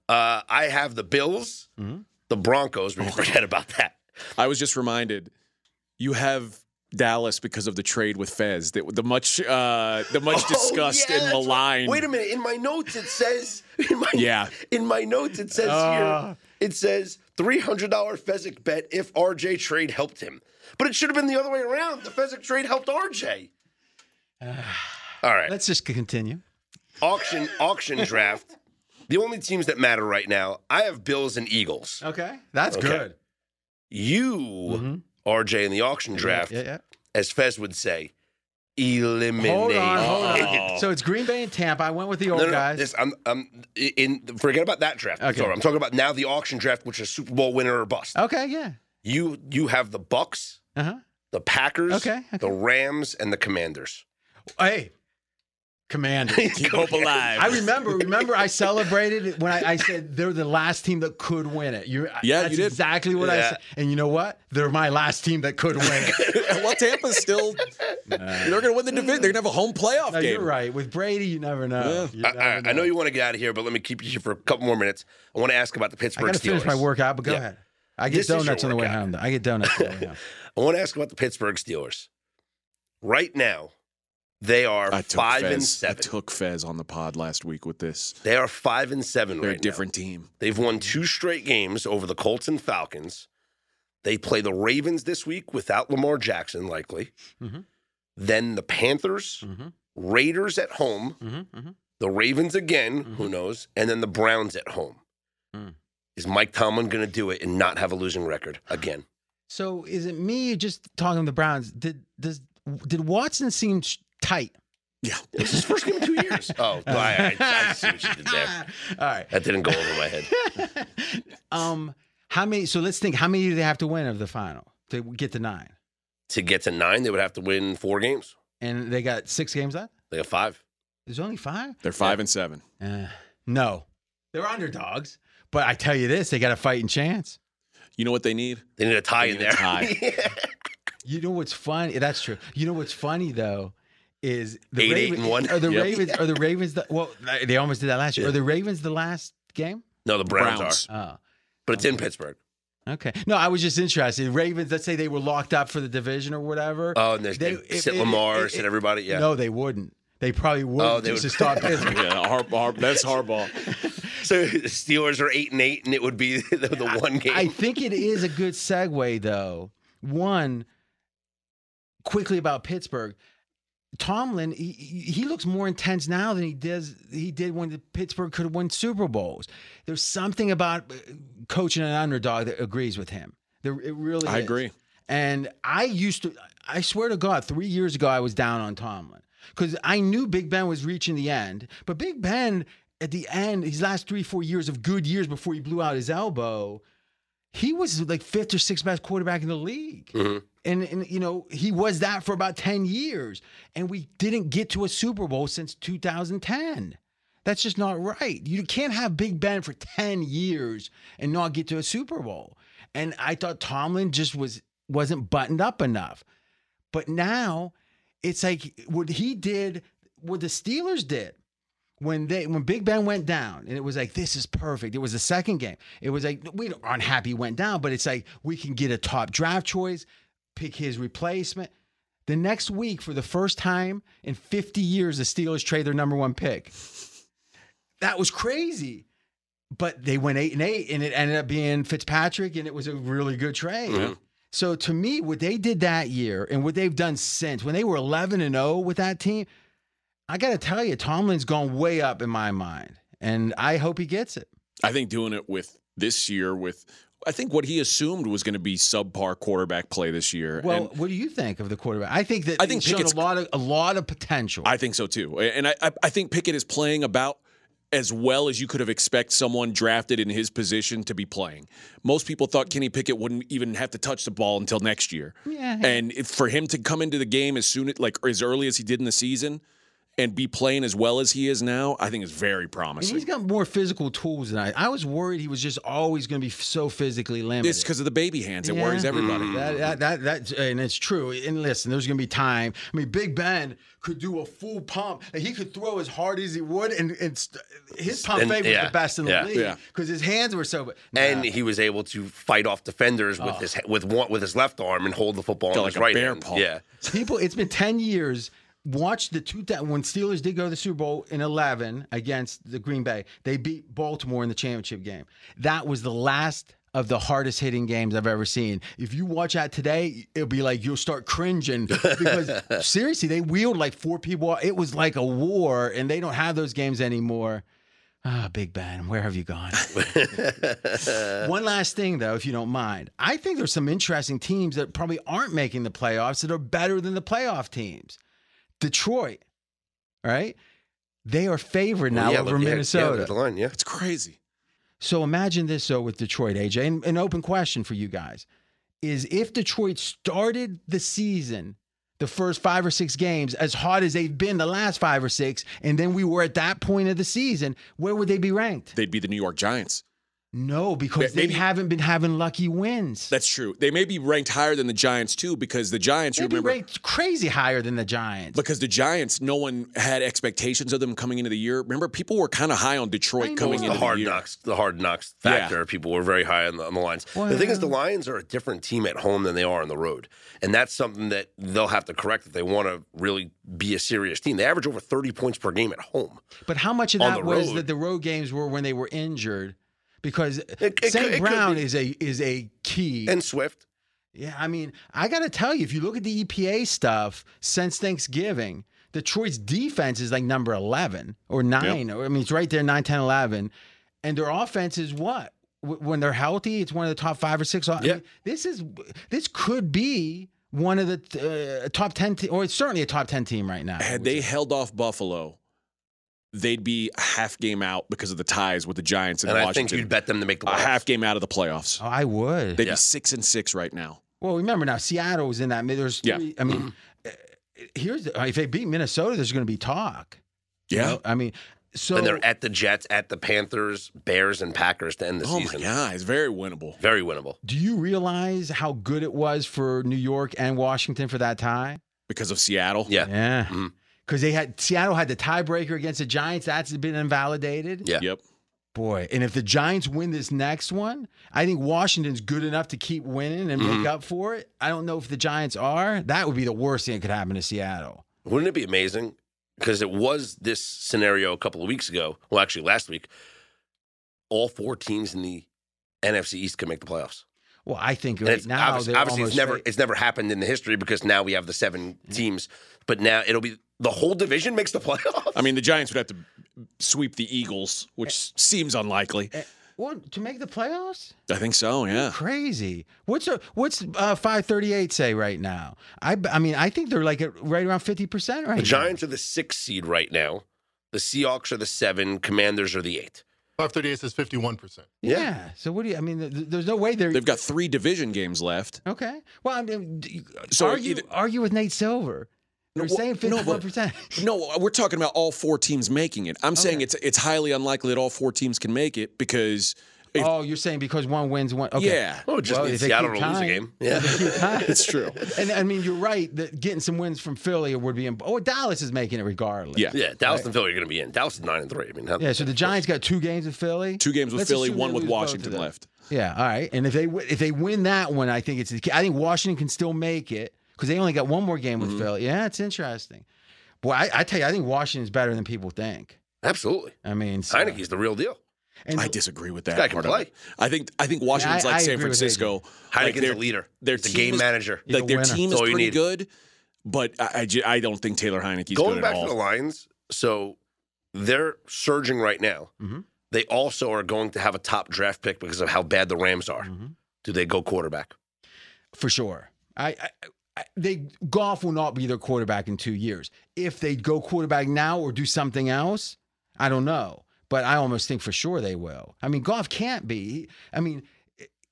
Uh, I have the Bills, Mm-hmm. the Broncos. We forget about that. I was just reminded you have Dallas because of the trade with Fez. The, the much uh, the much Oh, discussed yeah, and that's right. maligned. Wait a minute. In my notes, it says. In my, Yeah. In my notes, it says Uh. here. It says three hundred dollar Fezzik bet if RJ trade helped him, but it should have been the other way around. The Fezzik trade helped RJ. All right. Let's just continue. auction auction draft. The only teams that matter right now, I have Bills and Eagles. Okay. That's Okay. good. You, Mhm. RJ, in the auction draft, Yeah, yeah. as Fez would say, eliminate. Hold on, hold on. Oh. So it's Green Bay and Tampa. I went with the old no, no, guys. this, I'm, I'm in. Forget about that draft. Okay. Sorry, I'm talking about now the auction draft, which is Super Bowl winner or bust. okay, yeah. You, you have the Bucks, Uh huh. the Packers, Okay, okay. the Rams, and the Commanders. Hey, Commanders, Keep hope alive. I remember. Remember, I celebrated when I, I said they're the last team that could win it. You, Yeah, that's you did. exactly what I said. And you know what? They're my last team that could win it. well, Tampa's still. they're going to win the division. They're going to have a home playoff no, game. you're right. With Brady, you never know. You I, never I, I know you want to get out of here, but let me keep you here for a couple more minutes. I want to ask about the I Pittsburgh got to Steelers. finish my workout, but go Yeah. ahead. I get This donuts on the way home. Though. I get donuts on the way home. I want to ask about the Pittsburgh Steelers. Right now, they are I took five Fez. and I seven. took Fez on the pod last week with this. They are five and seven They're right a different team. They've won two straight games over the Colts and Falcons. They play the Ravens this week without Lamar Jackson, likely. Mhm. Then the Panthers, Mhm. Raiders at home, Mm-hmm, mm-hmm. the Ravens again, who knows, and then the Browns at home. Is Mike Tomlin going to do it and not have a losing record again? So is it me just talking to the Browns? Did does did Watson seem tight? Yeah. It's his first game in two years. Oh, I, I, I see what you did there. All right. That didn't go over my head. um, how many? So let's think. How many do they have to win of the final to get to nine? To get to nine, they would have to win four games. And they got six games left. They have five. There's only five. They're five and seven. Uh, no, they're underdogs. But I tell you this, they got a fighting chance. You know what they need? They need a tie They in there. tie. Yeah. You know what's funny? That's true. You know what's funny though is the Eight, eight, Ravens, and one. Are the Yep. Ravens? Are the Ravens? The, well, they almost did that last year. Yeah. Are the Ravens the last game? No, the Browns, Browns. are, Oh, but it's in Pittsburgh. okay. No, I was just interested. Ravens. Let's say they were locked up for the division or whatever. Oh, and there's They- they, if- sit if- Lamar, if- sit everybody. Yeah. No, they wouldn't. They probably would. Oh, they just would- to stop Pittsburgh. Yeah, Har- Har- that's hardball. So the Steelers are eight and eight, and it would be the, the one game. I think it is a good segue, though. One, quickly about Pittsburgh. Tomlin, he, he he looks more intense now than he does he did when the Pittsburgh could have won Super Bowls. There's something about uh, coaching an underdog that agrees with him. There, it really. I is. agree. And I used to, I swear to God, three years ago, I was down on Tomlin because I knew Big Ben was reaching the end. But Big Ben, at the end, his last three, four years of good years before he blew out his elbow, he was like fifth or sixth best quarterback in the league. Mhm. And, and, you know, he was that for about 10 years. And we didn't get to a Super Bowl since 2010. That's just not right. You can't have Big Ben for 10 years and not get to a Super Bowl. And I thought Tomlin just was wasn't buttoned up enough. But now it's like what he did, what the Steelers did when they when Big Ben went down, and it was like this is perfect. It was the second game. It was like we aren't happy went down, but it's like we can get a top draft choice, pick his replacement. The next week, for the first time in 50 years, the Steelers trade their number one pick. That was crazy. But they went eight and eight, and it ended up being Fitzpatrick, and it was a really good trade. So to me, what they did that year and what they've done since, when they were 11 and 0 with that team, I got to tell you, Tomlin's gone way up in my mind, and I hope he gets it. I think doing it with this year with I think what he assumed was going to be subpar quarterback play this year. Well, and what do you think of the quarterback? I think that I think he's shown Pickett's- a lot of a lot of potential. I think so too. And I, I, think Pickett is playing about as well as you could have expect someone drafted in his position to be playing. Most people thought Kenny Pickett wouldn't even have to touch the ball until next year. Yeah. And if, for him to come into the game as soon like as early as he did in the season and be playing as well as he is now, I think is very and promising. he's got more physical tools than I. I was worried he was just always going to be so physically limited. It's because of the baby hands. It Yeah. worries everybody. Mm-hmm. That, that, that, that, and it's true. And listen, there's going to be time. I mean, Big Ben could do a full pump. and He could throw as hard as he would, and, and st- his pump And- fake was the best in the yeah. league Yeah. because his hands were so. and he was able to fight off defenders Oh. with his with one with his left arm and hold the football Got on like his right hand. paw. Yeah, people it's been 10 years watch the two that when steelers did go to the super bowl in 11 against the green bay they beat baltimore in the championship game that was the last of the hardest hitting games I've ever seen. If you watch that today, it'll be like you'll start cringing because seriously, they wheeled like four people. It was like a war, and they don't have those games anymore. Ah, Big Ben, where have you gone? One last thing, though, if you don't mind. I think there's some interesting teams that probably aren't making the playoffs that are better than the playoff teams. Detroit, right? They are favored now Well, yeah, over look- yeah, yeah, Minnesota. look the line. Yeah, It's crazy. So imagine this, though, with Detroit, AJ. And an open question for you guys is if Detroit started the season, the first five or six games, as hot as they've been the last five or six, and then we were at that point of the season, where would they be ranked? They'd be the New York Giants. No, because Maybe- they haven't been having lucky wins. That's true. They may be ranked higher than the Giants too, because the Giants, you They'd be remember, ranked crazy higher than the Giants. because the Giants, no one had expectations of them coming into the year. Remember, people were kind of high on Detroit know. coming the into hard the year. knocks, the hard knocks Yeah. factor. People were very high on the, on the lines. The thing is, the Lions are a different team at home than they are on the road, and that's something that they'll have to correct if they want to really be a serious team. They average over thirty points per game at home. But how much of that the was road. that the road games were when they were injured? Because it could- St. it Brown be. is a is a key. And Swift, yeah, I mean, I got to tell you, if you look at the EPA stuff since Thanksgiving, Detroit's defense is like number 11 or 9. Or, I mean, it's right there 9, 10, 11. And their offense is what? W- When they're healthy, it's one of the top 5 or 6. I Yeah. mean, this is this could be one of the uh, top 10 te- or it's certainly a top 10 team right now. Had they say. held off Buffalo, they'd be a half game out because of the ties with the Giants and, and I think you'd bet them to make the a half game out of the playoffs. Oh, I would. They'd Yeah. be six and six right now. Well, remember now, Seattle was in that. mid- There's Yeah. I mean, uh, here's the, if they beat Minnesota, there's going to be talk. you Yeah. know? I mean, so and they're at the Jets, at the Panthers, Bears, and Packers to end the Oh my season. god, it's very winnable. Very winnable. do you realize how good it was for New York and Washington for that tie? Because of Seattle. Yeah. Yeah, Mhm. Because they had Seattle had the tiebreaker against the Giants. That's been invalidated. Yeah. Yep. Boy, and if the Giants win this next one, I think Washington's good enough to keep winning and Mm-hmm. make up for it. I don't know if the Giants are. That would be the worst thing that could happen to Seattle. Wouldn't it be amazing? Because it was this scenario a couple of weeks ago. Well, actually, last week. All four teams in the NFC East can make the playoffs. Well, I think right it's now obviously, obviously it's never fa- it's never happened in the history because now we have the seven teams. But now it'll be the whole division makes the playoffs. I mean, the Giants would have to sweep the Eagles, which seems unlikely. Well, to make the playoffs? I think so. Yeah. Crazy. What's a, what's uh, 538 say right now? I I mean, I think they're like at right around 50% right the now. Giants are the sixth seed right now. The Seahawks are the seven. Commanders are the eight. 538 says 51%. Yeah. Yeah. So what do you I mean th- th- there's no way they're They've got three division games left. Okay. Well, I mean So argue either- argue with Nate Silver. They're well, saying no, 51%. No, we're talking about all four teams making it. I'm saying it's it's highly unlikely that all four teams can make it because if- oh, you're saying because one wins one Okay. yeah, Oh, just Well, if they Seattle keep to lose a game. Yeah. If they keep tying. it's true. And I mean, you're right that getting some wins from Philly would be. imp- Oh, Dallas is making it regardless. Yeah. Yeah, Dallas and Philly are going to be in. Dallas is nine and three. I mean, Yeah. So the Giants got two games with Philly. Two games with Let's Philly, one with lose both of Washington left. Yeah. All right. And if they wi- if they win that one, I think it's. I think Washington can still make it because they only got one more game with Phil. Yeah, it's interesting. Boy, I, I tell you, I think Washington's better than people think. Absolutely. I mean, so- Heinicke's the real deal. and I disagree with that. guy can part play. it. I think I think Washington's Yeah, I- like I San agree with Francisco. Like Heinicke's their, a leader. Their He's a game is- manager. He's a Like their winner. team is pretty need. good, but I, I, I don't think Taylor Heinicke's Going good back at to the all. Lions, so they're surging right now. Mhm. They also are going to have a top draft pick because of how bad the Rams are. Mhm. Do they go quarterback? for sure. I, I, I they Goff will not be their quarterback in two years. If they go quarterback now or do something else, I don't know. But I almost think for sure they will. I mean, Goff can't be. I mean,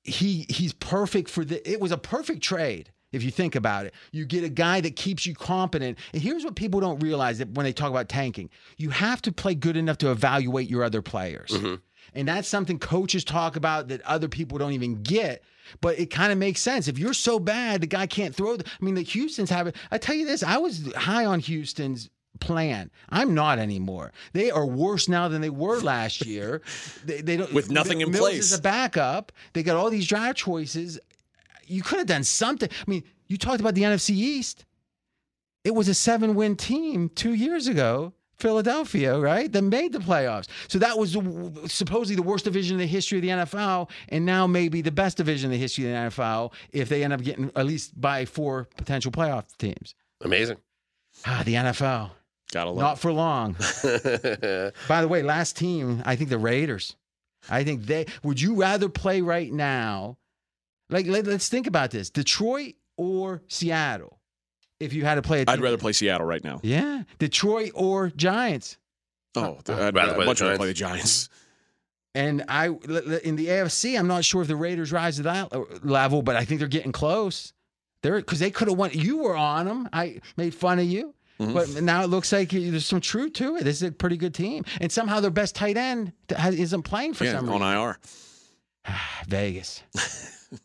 he he's perfect for the. It was a perfect trade. If you think about it, you get a guy that keeps you competent. And here's what people don't realize that when they talk about tanking, you have to play good enough to evaluate your other players. Mm-hmm. And that's something coaches talk about that other people don't even get. But it kind of makes sense. If you're so bad, the guy can't throw. The, I mean, the Houston's have it. I tell you this, I was high on Houston's plan. I'm not anymore. They are worse now than they were last year. They, they don't With nothing in Mills place. is a backup. They got all these draft choices. You could have done something. I mean, you talked about the NFC East. It was a seven-win team two years ago. Philadelphia, right? That made the playoffs. So that was supposedly the worst division in the history of the NFL, and now maybe the best division in the history of the NFL if they end up getting at least by four potential playoff teams. Amazing. Ah, the NFL. Gotta love. Not for long. By the way, last team, I think the Raiders. I think they would you rather play right now? Like let, us think about this. Detroit or Seattle? If you had to play I'd rather play Seattle right now. Yeah. Detroit or Giants. Oh, I'd rather play the much rather play the Giants. And I in the AFC, I'm not sure if the Raiders rise to that level, but I think they're getting close. They're because they could have won. You were on them. I made fun of you, Mhm. but now it looks like there's some truth to it. This is a pretty good team, and somehow their best tight end has- isn't playing for Yeah, some on reason. IR. Vegas.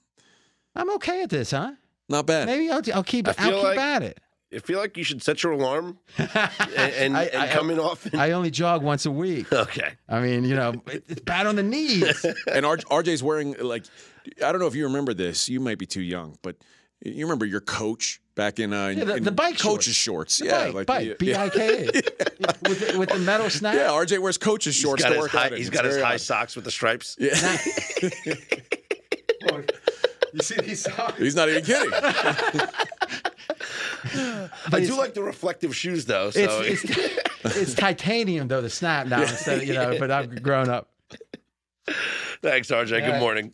I'm okay at this, huh? Not bad. Maybe I'll, I'll keep I I'll keep like- at it. I feel like you should set your alarm and, and, I- and I- come in often. I only jog once a week. okay. I mean, you know, it's bad on the knees. and R- RJ's wearing like I don't know if you remember this. You might be too young, but you remember your coach back in, uh, Yeah, the- in the bike coach's shorts. The yeah, bike, like bike, yeah. B-I-K-A. with, the, with the metal snap. Yeah, RJ wears coach's He's shorts got to his work high, out. in. he's It's got his high socks with the stripes. Yeah, You see these socks? he's not even kidding. I do like the reflective shoes though. So It's, it's, it's titanium though, the snap now instead of, you know, but I've grown up. Thanks, RJ. Good morning.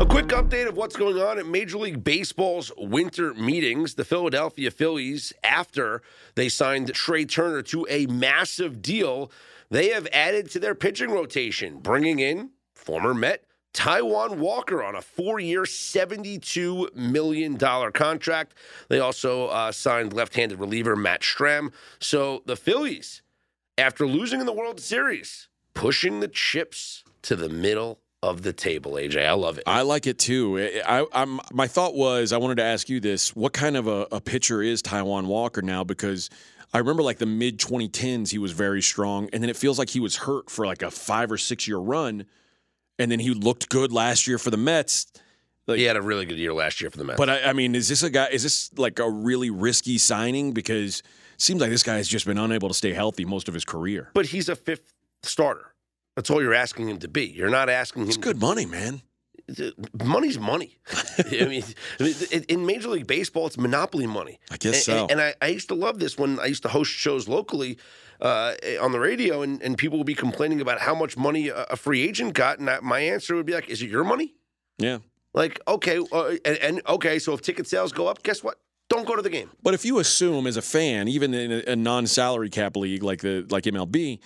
A quick update of what's going on at Major League Baseball's winter meetings. The Philadelphia Phillies, after they signed Trea Turner to a massive deal, they have added to their pitching rotation, bringing in former Met Taijuan Walker on a four year, $72 million contract. They also uh, signed left handed reliever Matt Strahm. So the Phillies, after losing in the World Series, pushing the chips to the middle of the table. AJ, I love it. I like it too. I, I'm. My thought was I wanted to ask you this: What kind of a, a pitcher is Taijuan Walker now? Because I remember like the mid 2010s, he was very strong, and then it feels like he was hurt for like a five or six year run, and then he looked good last year for the Mets. he had a really good year last year for the Mets. But I, I mean, is this a guy? Is this like a really risky signing? Because it seems like this guy has just been unable to stay healthy most of his career. but he's a fifth starter. That's all you're asking him to be. You're not asking him. It's good money, man. Money's money. I mean, in- Major League Baseball, it's monopoly money. I guess and, so. And I, I used to love this when I used to host shows locally uh, on the radio, and, and people would be complaining about how much money a, a free agent got, and I, my answer would be like, "Is it your money?" Yeah. Like, okay, uh, and, and okay, so if ticket sales go up, guess what? Don't go to the game. But if you assume as a fan, even in a, a non-salary cap league like the like MLB,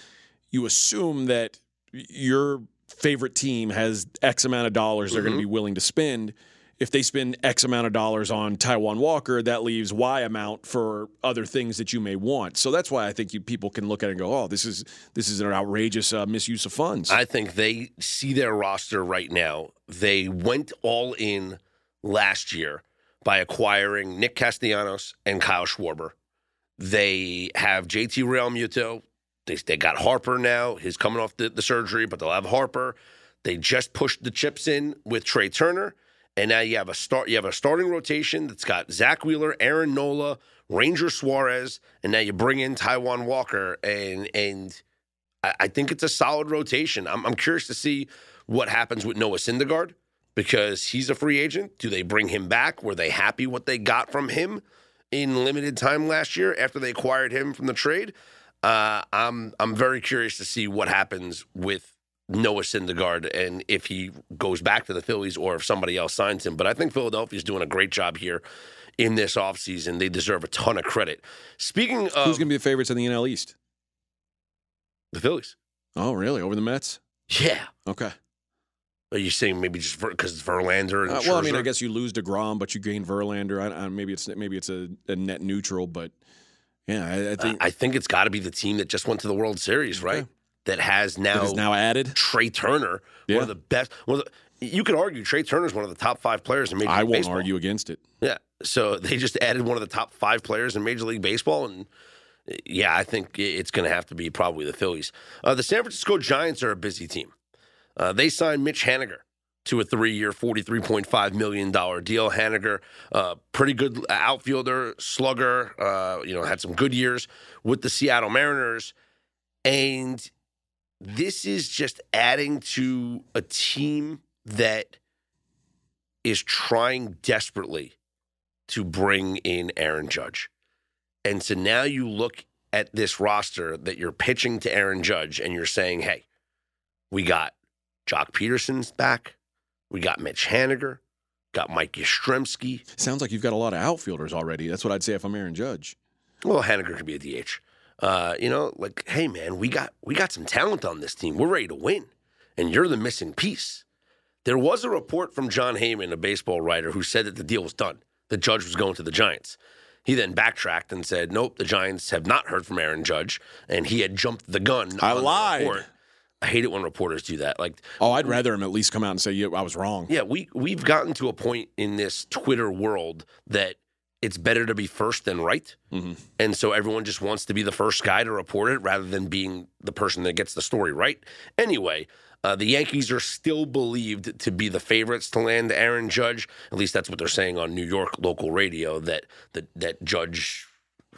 you assume that your favorite team has X amount of dollars they're going to be willing to spend. If they spend X amount of dollars on Taijuan Walker, that leaves Y amount for other things that you may want. So that's why I think you people can look at it and go, "Oh, this is this is an outrageous uh, misuse of funds." I think they see their roster right now. They went all in last year by acquiring Nick Castellanos and Kyle Schwarber. They have JT Realmuto. They, they got Harper now. He's coming off the, the surgery, but they'll have Harper. They just pushed the chips in with Trea Turner. and now you have a start. You have a starting rotation that's got Zack Wheeler, Aaron Nola, Ranger Suarez, and now you bring in Taijuan Walker, and and I, I think it's a solid rotation. I'm, I'm curious to see what happens with Noah Syndergaard because he's a free agent. Do they bring him back? Were they happy what they got from him in limited time last year after they acquired him from the trade? Uh, I'm I'm very curious to see what happens with Noah Syndergaard and if he goes back to the Phillies or if somebody else signs him. But I think Philadelphia's doing a great job here in this offseason. They deserve a ton of credit. Speaking of Who's going to be the favorites in the NL East? the Phillies, Oh, really? Over the Mets? yeah. Okay. Are you saying maybe just because it's Verlander and Uh, well, I mean, I guess you lose deGrom, but you gain Verlander. I, I, maybe it's maybe it's a, a net neutral, but yeah, I, I think I think it's got to be the team that just went to the World Series, right? That has now, is now added. Trea Turner, Yeah. one of the best. One of the, you could argue Trea Turner is one of the top five players in Major League Baseball. I won't Baseball. argue against it. Yeah. So they just added one of the top five players in Major League Baseball. And yeah, I think it's going to have to be probably the Phillies. Uh, the San Francisco Giants are a busy team. Uh, they signed Mitch Haniger to a three year, $43.5 million deal. Haniger, uh, pretty good outfielder, slugger, uh, you know, had some good years with the Seattle Mariners. And this is just adding to a team that is trying desperately to bring in Aaron Judge. And so now you look at this roster that you're pitching to Aaron Judge and you're saying, hey, we got Joc Pederson's back. We got Mitch Haniger, got Mike Yastrzemski. Sounds like you've got a lot of outfielders already. That's what I'd say if I'm Aaron Judge. Well, Haniger could be a DH. Uh, you know, like, hey man, we got we got some talent on this team. We're ready to win, and you're the missing piece. There was a report from Jon Heyman, a baseball writer, who said that the deal was done. The Judge was going to the Giants. He then backtracked and said, "Nope, the Giants have not heard from Aaron Judge, and he had jumped the gun." I the lied. report. I hate it when reporters do that. Like, Oh, I'd rather him at least come out and say, "Yeah, I was wrong." yeah, we we've gotten to a point in this Twitter world that it's better to be first than right, Mhm. and so everyone just wants to be the first guy to report it rather than being the person that gets the story right. Anyway, uh, the Yankees are still believed to be the favorites to land Aaron Judge. At least that's what they're saying on New York local radio. That that that Judge,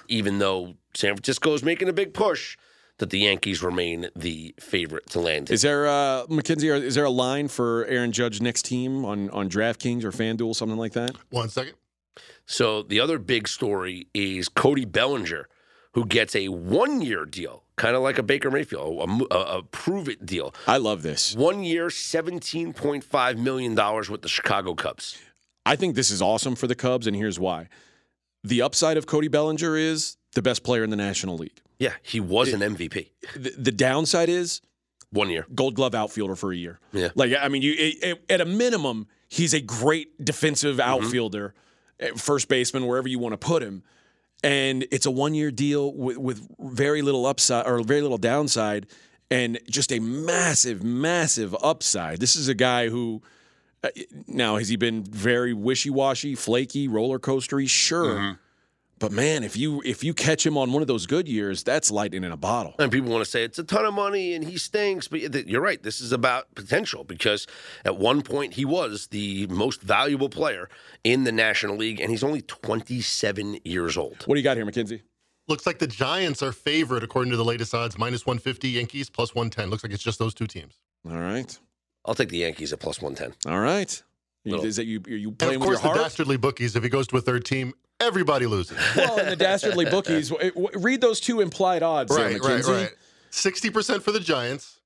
even though San Francisco is making a big push. That the Yankees remain the favorite to land. Is there uh, Mackenzie? Is there a line for Aaron Judge next team on on DraftKings or FanDuel, something like that? One second. So the other big story is Cody Bellinger, who gets a one-year deal, kind of like a Baker Mayfield, a, a, a prove-it deal. I love this. One year, seventeen point five million dollars with the Chicago Cubs. I think this is awesome for the Cubs, and here's why. The upside of Cody Bellinger is the best player in the National League. Yeah, he was an MVP. The, the downside is One year. Gold Glove outfielder for a year. Yeah. Like I mean, you it, it- at a minimum, he's a great defensive Mm-hmm. outfielder, first baseman, wherever you want to put him. And it's a one year deal with, with very little upside or very little downside, and just a massive, massive upside. This is a guy who. uh, Now, has he been very wishy washy, flaky, roller coastery? Sure. Mm-hmm. But man, if you if you catch him on one of those good years, that's lightning in a bottle. And people want to say it's a ton of money and he stinks, but you're right. This is about potential because at one point he was the most valuable player in the National League, and he's only 27 years old. What do you got here, Mackenzie? Looks like the Giants are favored according to the latest odds, minus 150. Yankees plus 110. Looks like it's just those two teams. All right. I'll take the Yankees at plus 110. All right. Little- Is that you? Are you playing And playing of with course, your the dastardly bookies. If he goes to a third team, everybody loses. well, in the dastardly bookies, w- w- read those two implied odds. there, right, right, right. 60% for the Giants,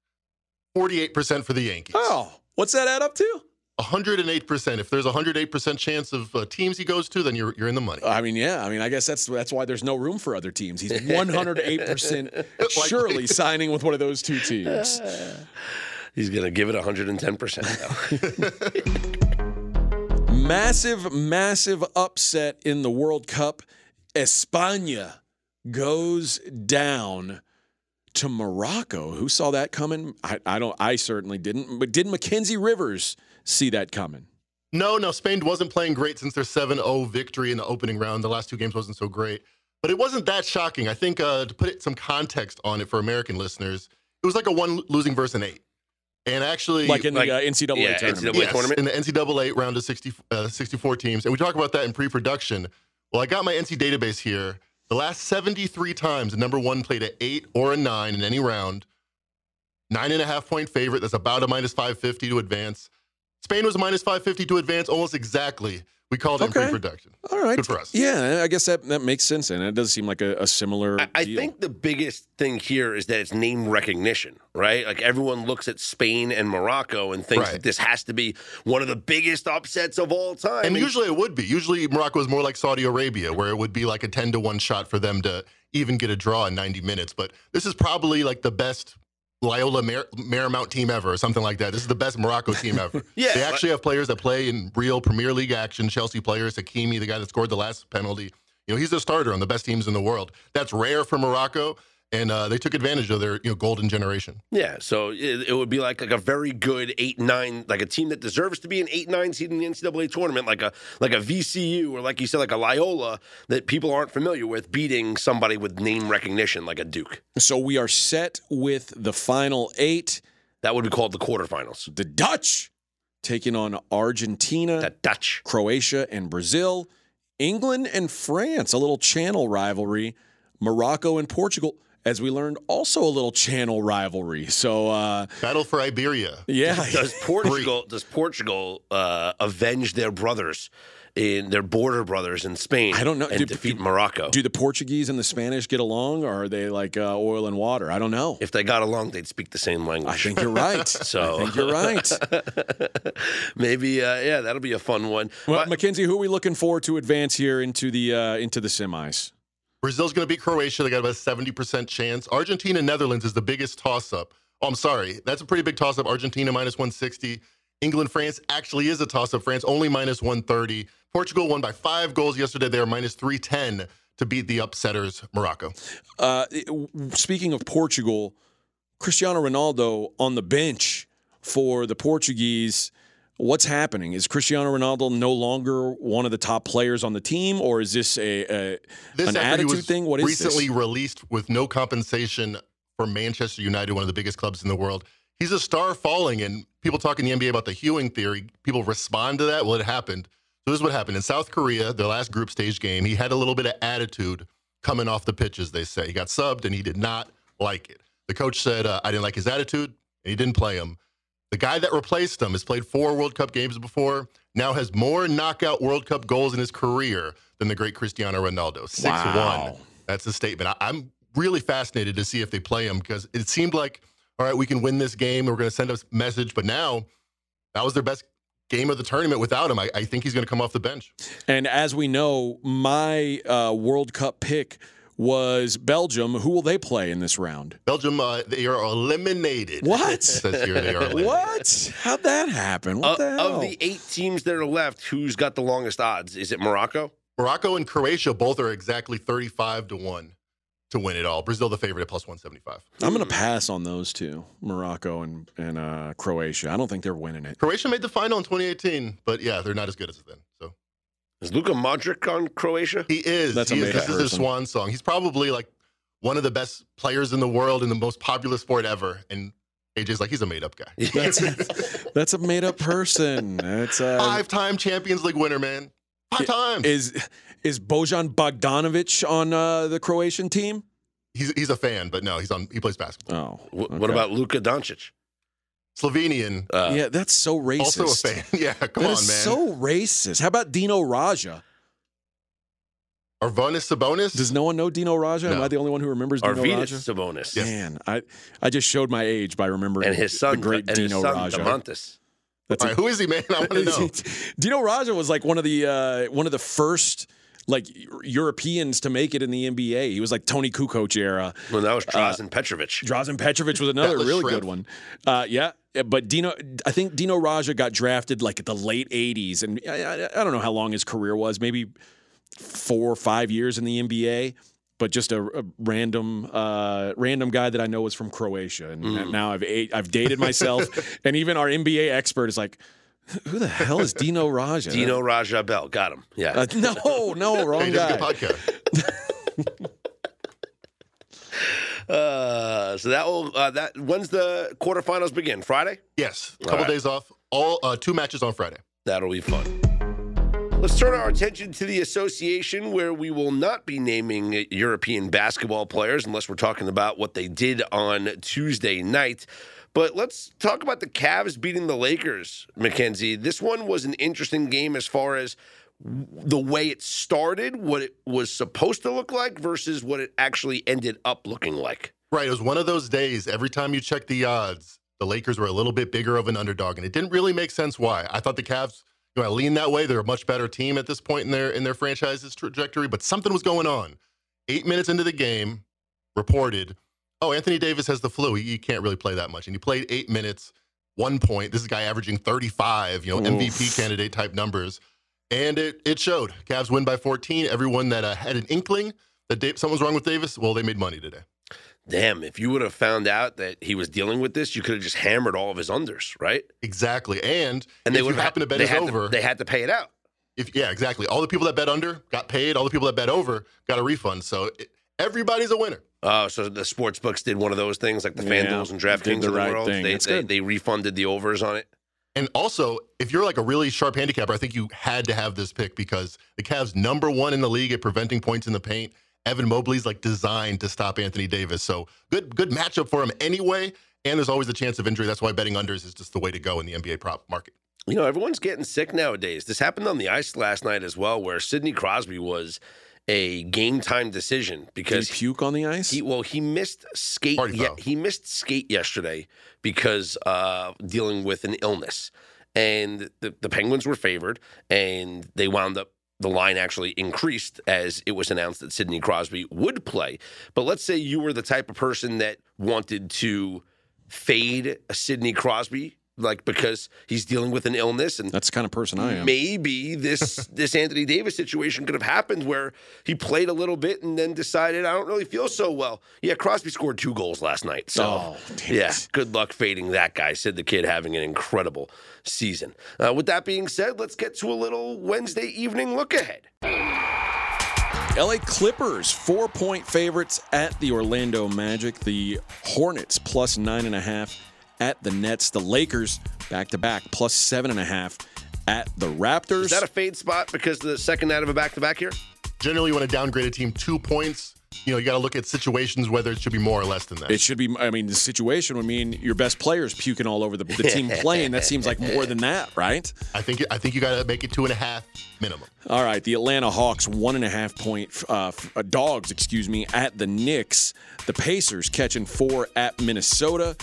48% for the Yankees. Oh, what's that add up to? 108%. If there's a 108% chance of uh, teams he goes to, then you're, you're in the money. I mean, yeah. I mean, I guess that's that's why there's no room for other teams. He's 108 percent surely signing with one of those two teams. He's going to give it 110%. Massive, massive upset in the World Cup. España goes down to Morocco. Who saw that coming? I, I don't. I certainly didn't. But did Mackenzie Rivers see that coming? No, no, Spain wasn't playing great since their 7 0 victory in the opening round. The last two games wasn't so great. But it wasn't that shocking. I think uh, to put it, some context on it for American listeners, it was like a one losing versus an eight. And actually, like in the Like- uh, NCAA yeah, tournament. NCAA yes, tournament? in the NCAA round of 60, uh, 64 teams. And we talk about that in pre-production. Well, I got my NC database here. The last 73 times, the number one played an eight or a nine in any round. Nine and a half point favorite. That's about a minus 550 to advance. Spain was a minus 550 to advance almost exactly. We called it in pre-production. All right. Good for us. Yeah, I guess that, that makes sense. And it does seem like a, a similar. I, I deal. think the biggest thing here is that it's name recognition, right? Like everyone looks at Spain and Morocco and thinks Right. that this has to be one of the biggest upsets of all time. And usually it would be. Usually Morocco is more like Saudi Arabia, where it would be like a 10 to 1 shot for them to even get a draw in 90 minutes. But this is probably like the best Loyola Mar- Marymount team ever, or something like that. This is the best Morocco team ever. Yeah, They actually have players that play in real Premier League action. Chelsea players, Hakimi, the guy that scored the last penalty. You know, he's a starter on the best teams in the world. That's rare for Morocco. And uh, they took advantage of their you know golden generation. Yeah, so it, it would be like like a very good eight nine, like a team that deserves to be an eight nine seed in the NCAA tournament, like a like a VCU or like you said, like a Loyola that people aren't familiar with, beating somebody with name recognition like a Duke. so. We are set with the final eight. That would be called the quarterfinals. The Dutch taking on Argentina, That Dutch. Croatia, and Brazil. England and France, a little channel rivalry. Morocco and Portugal, as we learned, also a little channel rivalry. So, uh, Battle for Iberia. yeah. Does Portugal does Portugal uh, avenge their brothers in their border brothers in Spain? I don't know. And Do- defeat do- Morocco. Do the Portuguese and the Spanish get along, or are they like uh, oil and water? I don't know. if they got along, they'd speak the same language. I think you're right. So- I think you're right. Maybe, uh, yeah, that'll be a fun one. Well, But- Mackenzie, who are we looking for to advance here into the uh, into the semis? Brazil's going to beat Croatia. They got about a 70% chance. Argentina, Netherlands is the biggest toss up. Oh, I'm sorry. That's a pretty big toss up. Argentina minus 160. England, France actually is a toss up. France only minus 130. Portugal won by five goals yesterday. They are minus 310 to beat the upsetters, Morocco. Uh, speaking of Portugal, Cristiano Ronaldo on the bench for the Portuguese. What's happening? Is Cristiano Ronaldo no longer one of the top players on the team, or is this a, a This an attitude thing? What is this recently this? released with no compensation for Manchester United, one of the biggest clubs in the world. He's a star falling, and people talk in the NBA about the hewing theory. People respond to that. Well, it happened. So this is what happened in South Korea, their last group stage game. He had a little bit of attitude coming off the pitch, as they say. He got subbed, and he did not like it. The coach said, uh, "I didn't like his attitude, and he didn't play him." The guy that replaced him has played four World Cup games before. Now has more knockout World Cup goals in his career than the great Cristiano Ronaldo. Six Wow. one. That's a statement. I, I'm really fascinated to see if they play him because it seemed like, all right, we can win this game. We're going to send a message. But now, that was their best game of the tournament without him. I, I think he's going to come off the bench. And as we know, my uh, World Cup pick was Belgium. Who will they play in this round? Belgium, uh, they are eliminated. What? It they are eliminated. What? How'd that happen? What of, the hell? of the eight teams that are left, who's got the longest odds? Is it Morocco? Morocco and Croatia both are exactly 35 to 1 to win it all. Brazil, the favorite, at plus 175. I'm going to pass on those two, Morocco and and uh, Croatia. I don't think they're winning it. Croatia made the final in 2018, but yeah, they're not as good as then. So Is Luka Modric on Croatia? he is. That's a he is made-up this is his swan song. He's probably like one of the best players in the world and the most popular sport ever. And AJ's like, he's a made up guy. That's that's a made up person. That's uh, Five time Champions League winner, man. Five times. is is Bojan Bogdanovic on uh, the Croatian team? he's he's a fan, but no, he's on. He plays basketball. Oh, Wh- What about Luka Doncic? Slovenian, Uh, yeah, that's so racist. also a fan. yeah, come That on, is man. so racist. How about Dino Radja? Arvydas Sabonis. Does no one know Dino Radja? Am I the only one who remembers Dino Arvydas Radja? Sabonis. Yes. Man, I I just showed my age by remembering And his son, the great and Dino his son, Radja. Domantas. That's All right, who is he, man? I want to know. Dino Radja was like one of the uh, one of the first like Europeans to make it in the NBA. He was like Toni Kukoc era. Well, that was Uh, Drazen Petrovic. Drazen Petrovic was another really Shrimp. good one. Uh, yeah, yeah, but Dino, I think Dino Radja got drafted like at the late '80s, and I, I, I don't know how long his career was, maybe four or five years in the NBA. But just a, a random, uh, random guy that I know was from Croatia, and Mm. now I've a- I've dated myself, and even our NBA expert is like, "Who the hell is Dino Radja?" Dino Raja Bell. Got him. Yeah. Uh, no, no, wrong he does a guy. good podcast. Uh, so that will uh, that when's the quarterfinals begin? Friday. Yes, a couple right. days off. All uh, two matches on Friday. That'll be fun. Let's turn our attention to the association where we will not be naming European basketball players unless we're talking about what they did on Tuesday night. But let's talk about the Cavs beating the Lakers, Mackenzie. This one was an interesting game as far as the way it started, what it was supposed to look like versus what it actually ended up looking like. Right. It was one of those days. Every time you check the odds, the Lakers were a little bit bigger of an underdog, and it didn't really make sense why. I thought the Cavs, you know, lean that way. They're a much better team at this point in their in their franchise's trajectory, but something was going on. Eight minutes into the game, reported, oh, Anthony Davis has the flu. He, he can't really play that much, and he played eight minutes, one point. This is a guy averaging 35, you know, MVP candidate type numbers, and it it showed. Cavs win by 14. Everyone that uh, had an inkling that Dave, something was wrong with Davis, well, they made money today. Damn, if you would have found out that he was dealing with this, you could have just hammered all of his unders, right? Exactly. And, And they if would you happen to bet they is had over, they had to pay it out. if yeah, exactly. All the people that bet under got paid. All the people that bet over got a refund. So it, everybody's a winner. Oh, so the sports books did one of those things like the Yeah, FanDuels and did DraftKings the of the right world. thing. They, they, they refunded the overs on it. And also, if you're like a really sharp handicapper, I think you had to have this pick because the Cavs number one in the league at preventing points in the paint. Evan Mobley's like designed to stop Anthony Davis. So good, good matchup for him anyway. And there's always a chance of injury. That's why betting unders is just the way to go in the NBA prop market. You know, everyone's getting sick nowadays. This happened on the ice last night as well, where Sidney Crosby was a game time decision Did because he puke on the ice? He well, he missed skate. Party foul. he missed skate yesterday because uh, dealing with an illness, and the, the Penguins were favored, and they wound up. The line actually increased as it was announced that Sidney Crosby would play. But let's say you were the type of person that wanted to fade a Sidney Crosby, like because he's dealing with an illness and That's the kind of person I am. maybe this this Anthony Davis situation could have happened where he played a little bit and then decided I don't really feel so well. Yeah, Crosby scored two goals last night. So Oh, damn yeah, good luck fading that guy. Said the kid having an incredible season. Uh, with that being said, let's get to a little Wednesday evening look ahead. LA Clippers, four point favorites at the Orlando Magic. The Hornets, plus nine and a half at the Nets. The Lakers, back to back, plus seven and a half at the Raptors. Is that a fade spot because the second night of a back to back here? Generally, you want to downgrade a team two points. You know, you got to look at situations whether it should be more or less than that. it should be, I mean, the situation would mean your best players puking all over the, the team playing. That seems like more than that, right? I think I think you got to make it two and a half minimum. All right, the Atlanta Hawks one and a half point uh, uh, dogs, excuse me, at the Knicks. The Pacers catching four at Minnesota.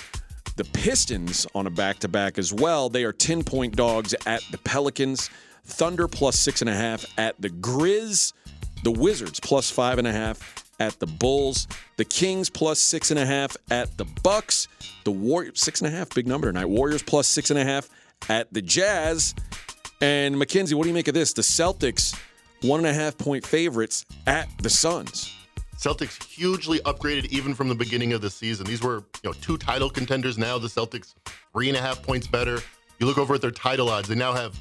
The Pistons on a back to back as well. They are ten point dogs at the Pelicans. Thunder plus six and a half at the Grizz. The Wizards plus five and a half at the Bulls. The Kings plus six and a half at the Bucks. The Warriors six and a half, big number tonight. Warriors plus six and a half at the Jazz. And Mackenzie, what do you make of this? The Celtics, one and a half point favorites at the Suns. Celtics hugely upgraded even from the beginning of the season. These were, you know, two title contenders. Now the Celtics three and a half points better. You look over at their title odds; they now have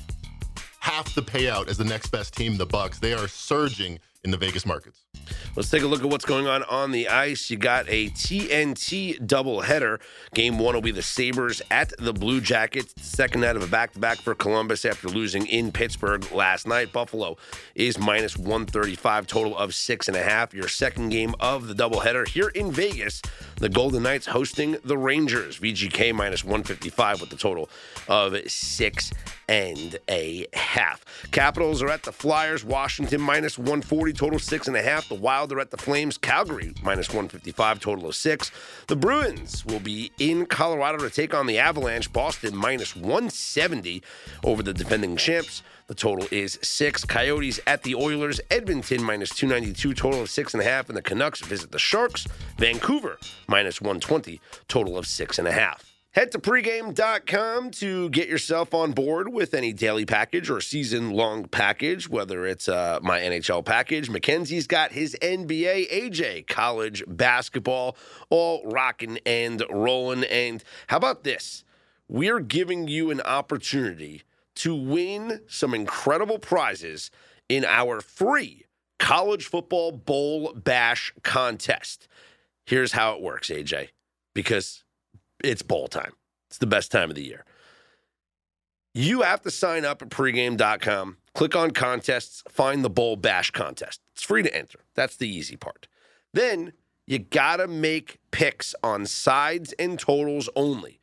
half the payout as the next best team, the Bucks. They are surging in the Vegas markets. Let's take a look at what's going on on the ice. You got a TNT doubleheader. Game one will be the Sabres at the Blue Jackets. Second night of a back to back for Columbus after losing in Pittsburgh last night. Buffalo is minus 135, total of six and a half. Your second game of the doubleheader here in Vegas. The Golden Knights hosting the Rangers. VGK minus 155 with the total of six and a half. Capitals are at the Flyers. Washington minus 140, total six and a half. The Wild are at the Flames. Calgary minus 155, total of six. The Bruins will be in Colorado to take on the Avalanche. Boston minus 170 over the defending champs. The total is six. Coyotes at the Oilers. Edmonton minus 292, total of six and a half. And the Canucks visit the Sharks. Vancouver minus 120, total of six and a half. Head to pregame.com to get yourself on board with any daily package or season long package, whether it's uh, my NHL package. Mackenzie's got his NBA, AJ, college basketball, all rocking and rolling. And how about this? We're giving you an opportunity to win some incredible prizes in our free college football bowl bash contest. Here's how it works, AJ, because it's bowl time. It's the best time of the year. You have to sign up at pregame.com, click on contests, find the Bowl Bash contest. It's free to enter. That's the easy part. Then you got to make picks on sides and totals only.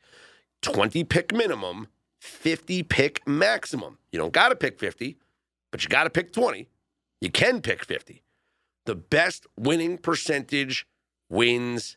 20 pick minimum, 50 pick maximum. You don't got to pick 50, but you got to pick 20. You can pick 50. The best winning percentage wins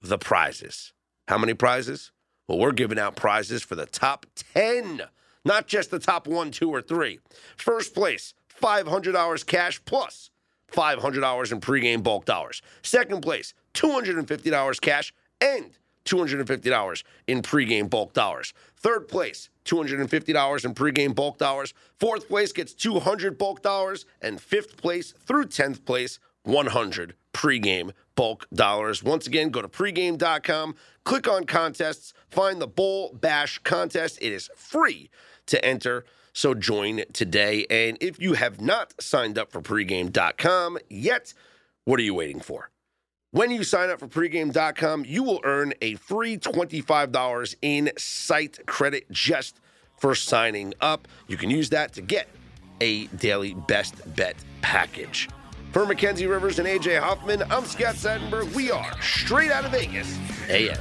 the prizes. How many prizes? Well, we're giving out prizes for the top 10, not just the top one, two, or three. First place, $500 cash plus $500 in pregame bulk dollars. Second place, $250 cash and $250 in pregame bulk dollars. Third place, $250 in pregame bulk dollars. Fourth place gets 200 bulk dollars. And fifth place through 10th place, 100 pregame bulk dollars. Once again, go to pregame.com, click on contests, find the Bowl Bash contest. It is free to enter. So join today. And if you have not signed up for pregame.com yet, what are you waiting for? When you sign up for pregame.com, you will earn a free $25 in site credit just for signing up. You can use that to get a daily best bet package. For Mackenzie Rivers and AJ Hoffman, I'm Scott Seidenberg. We are straight out of Vegas. AM.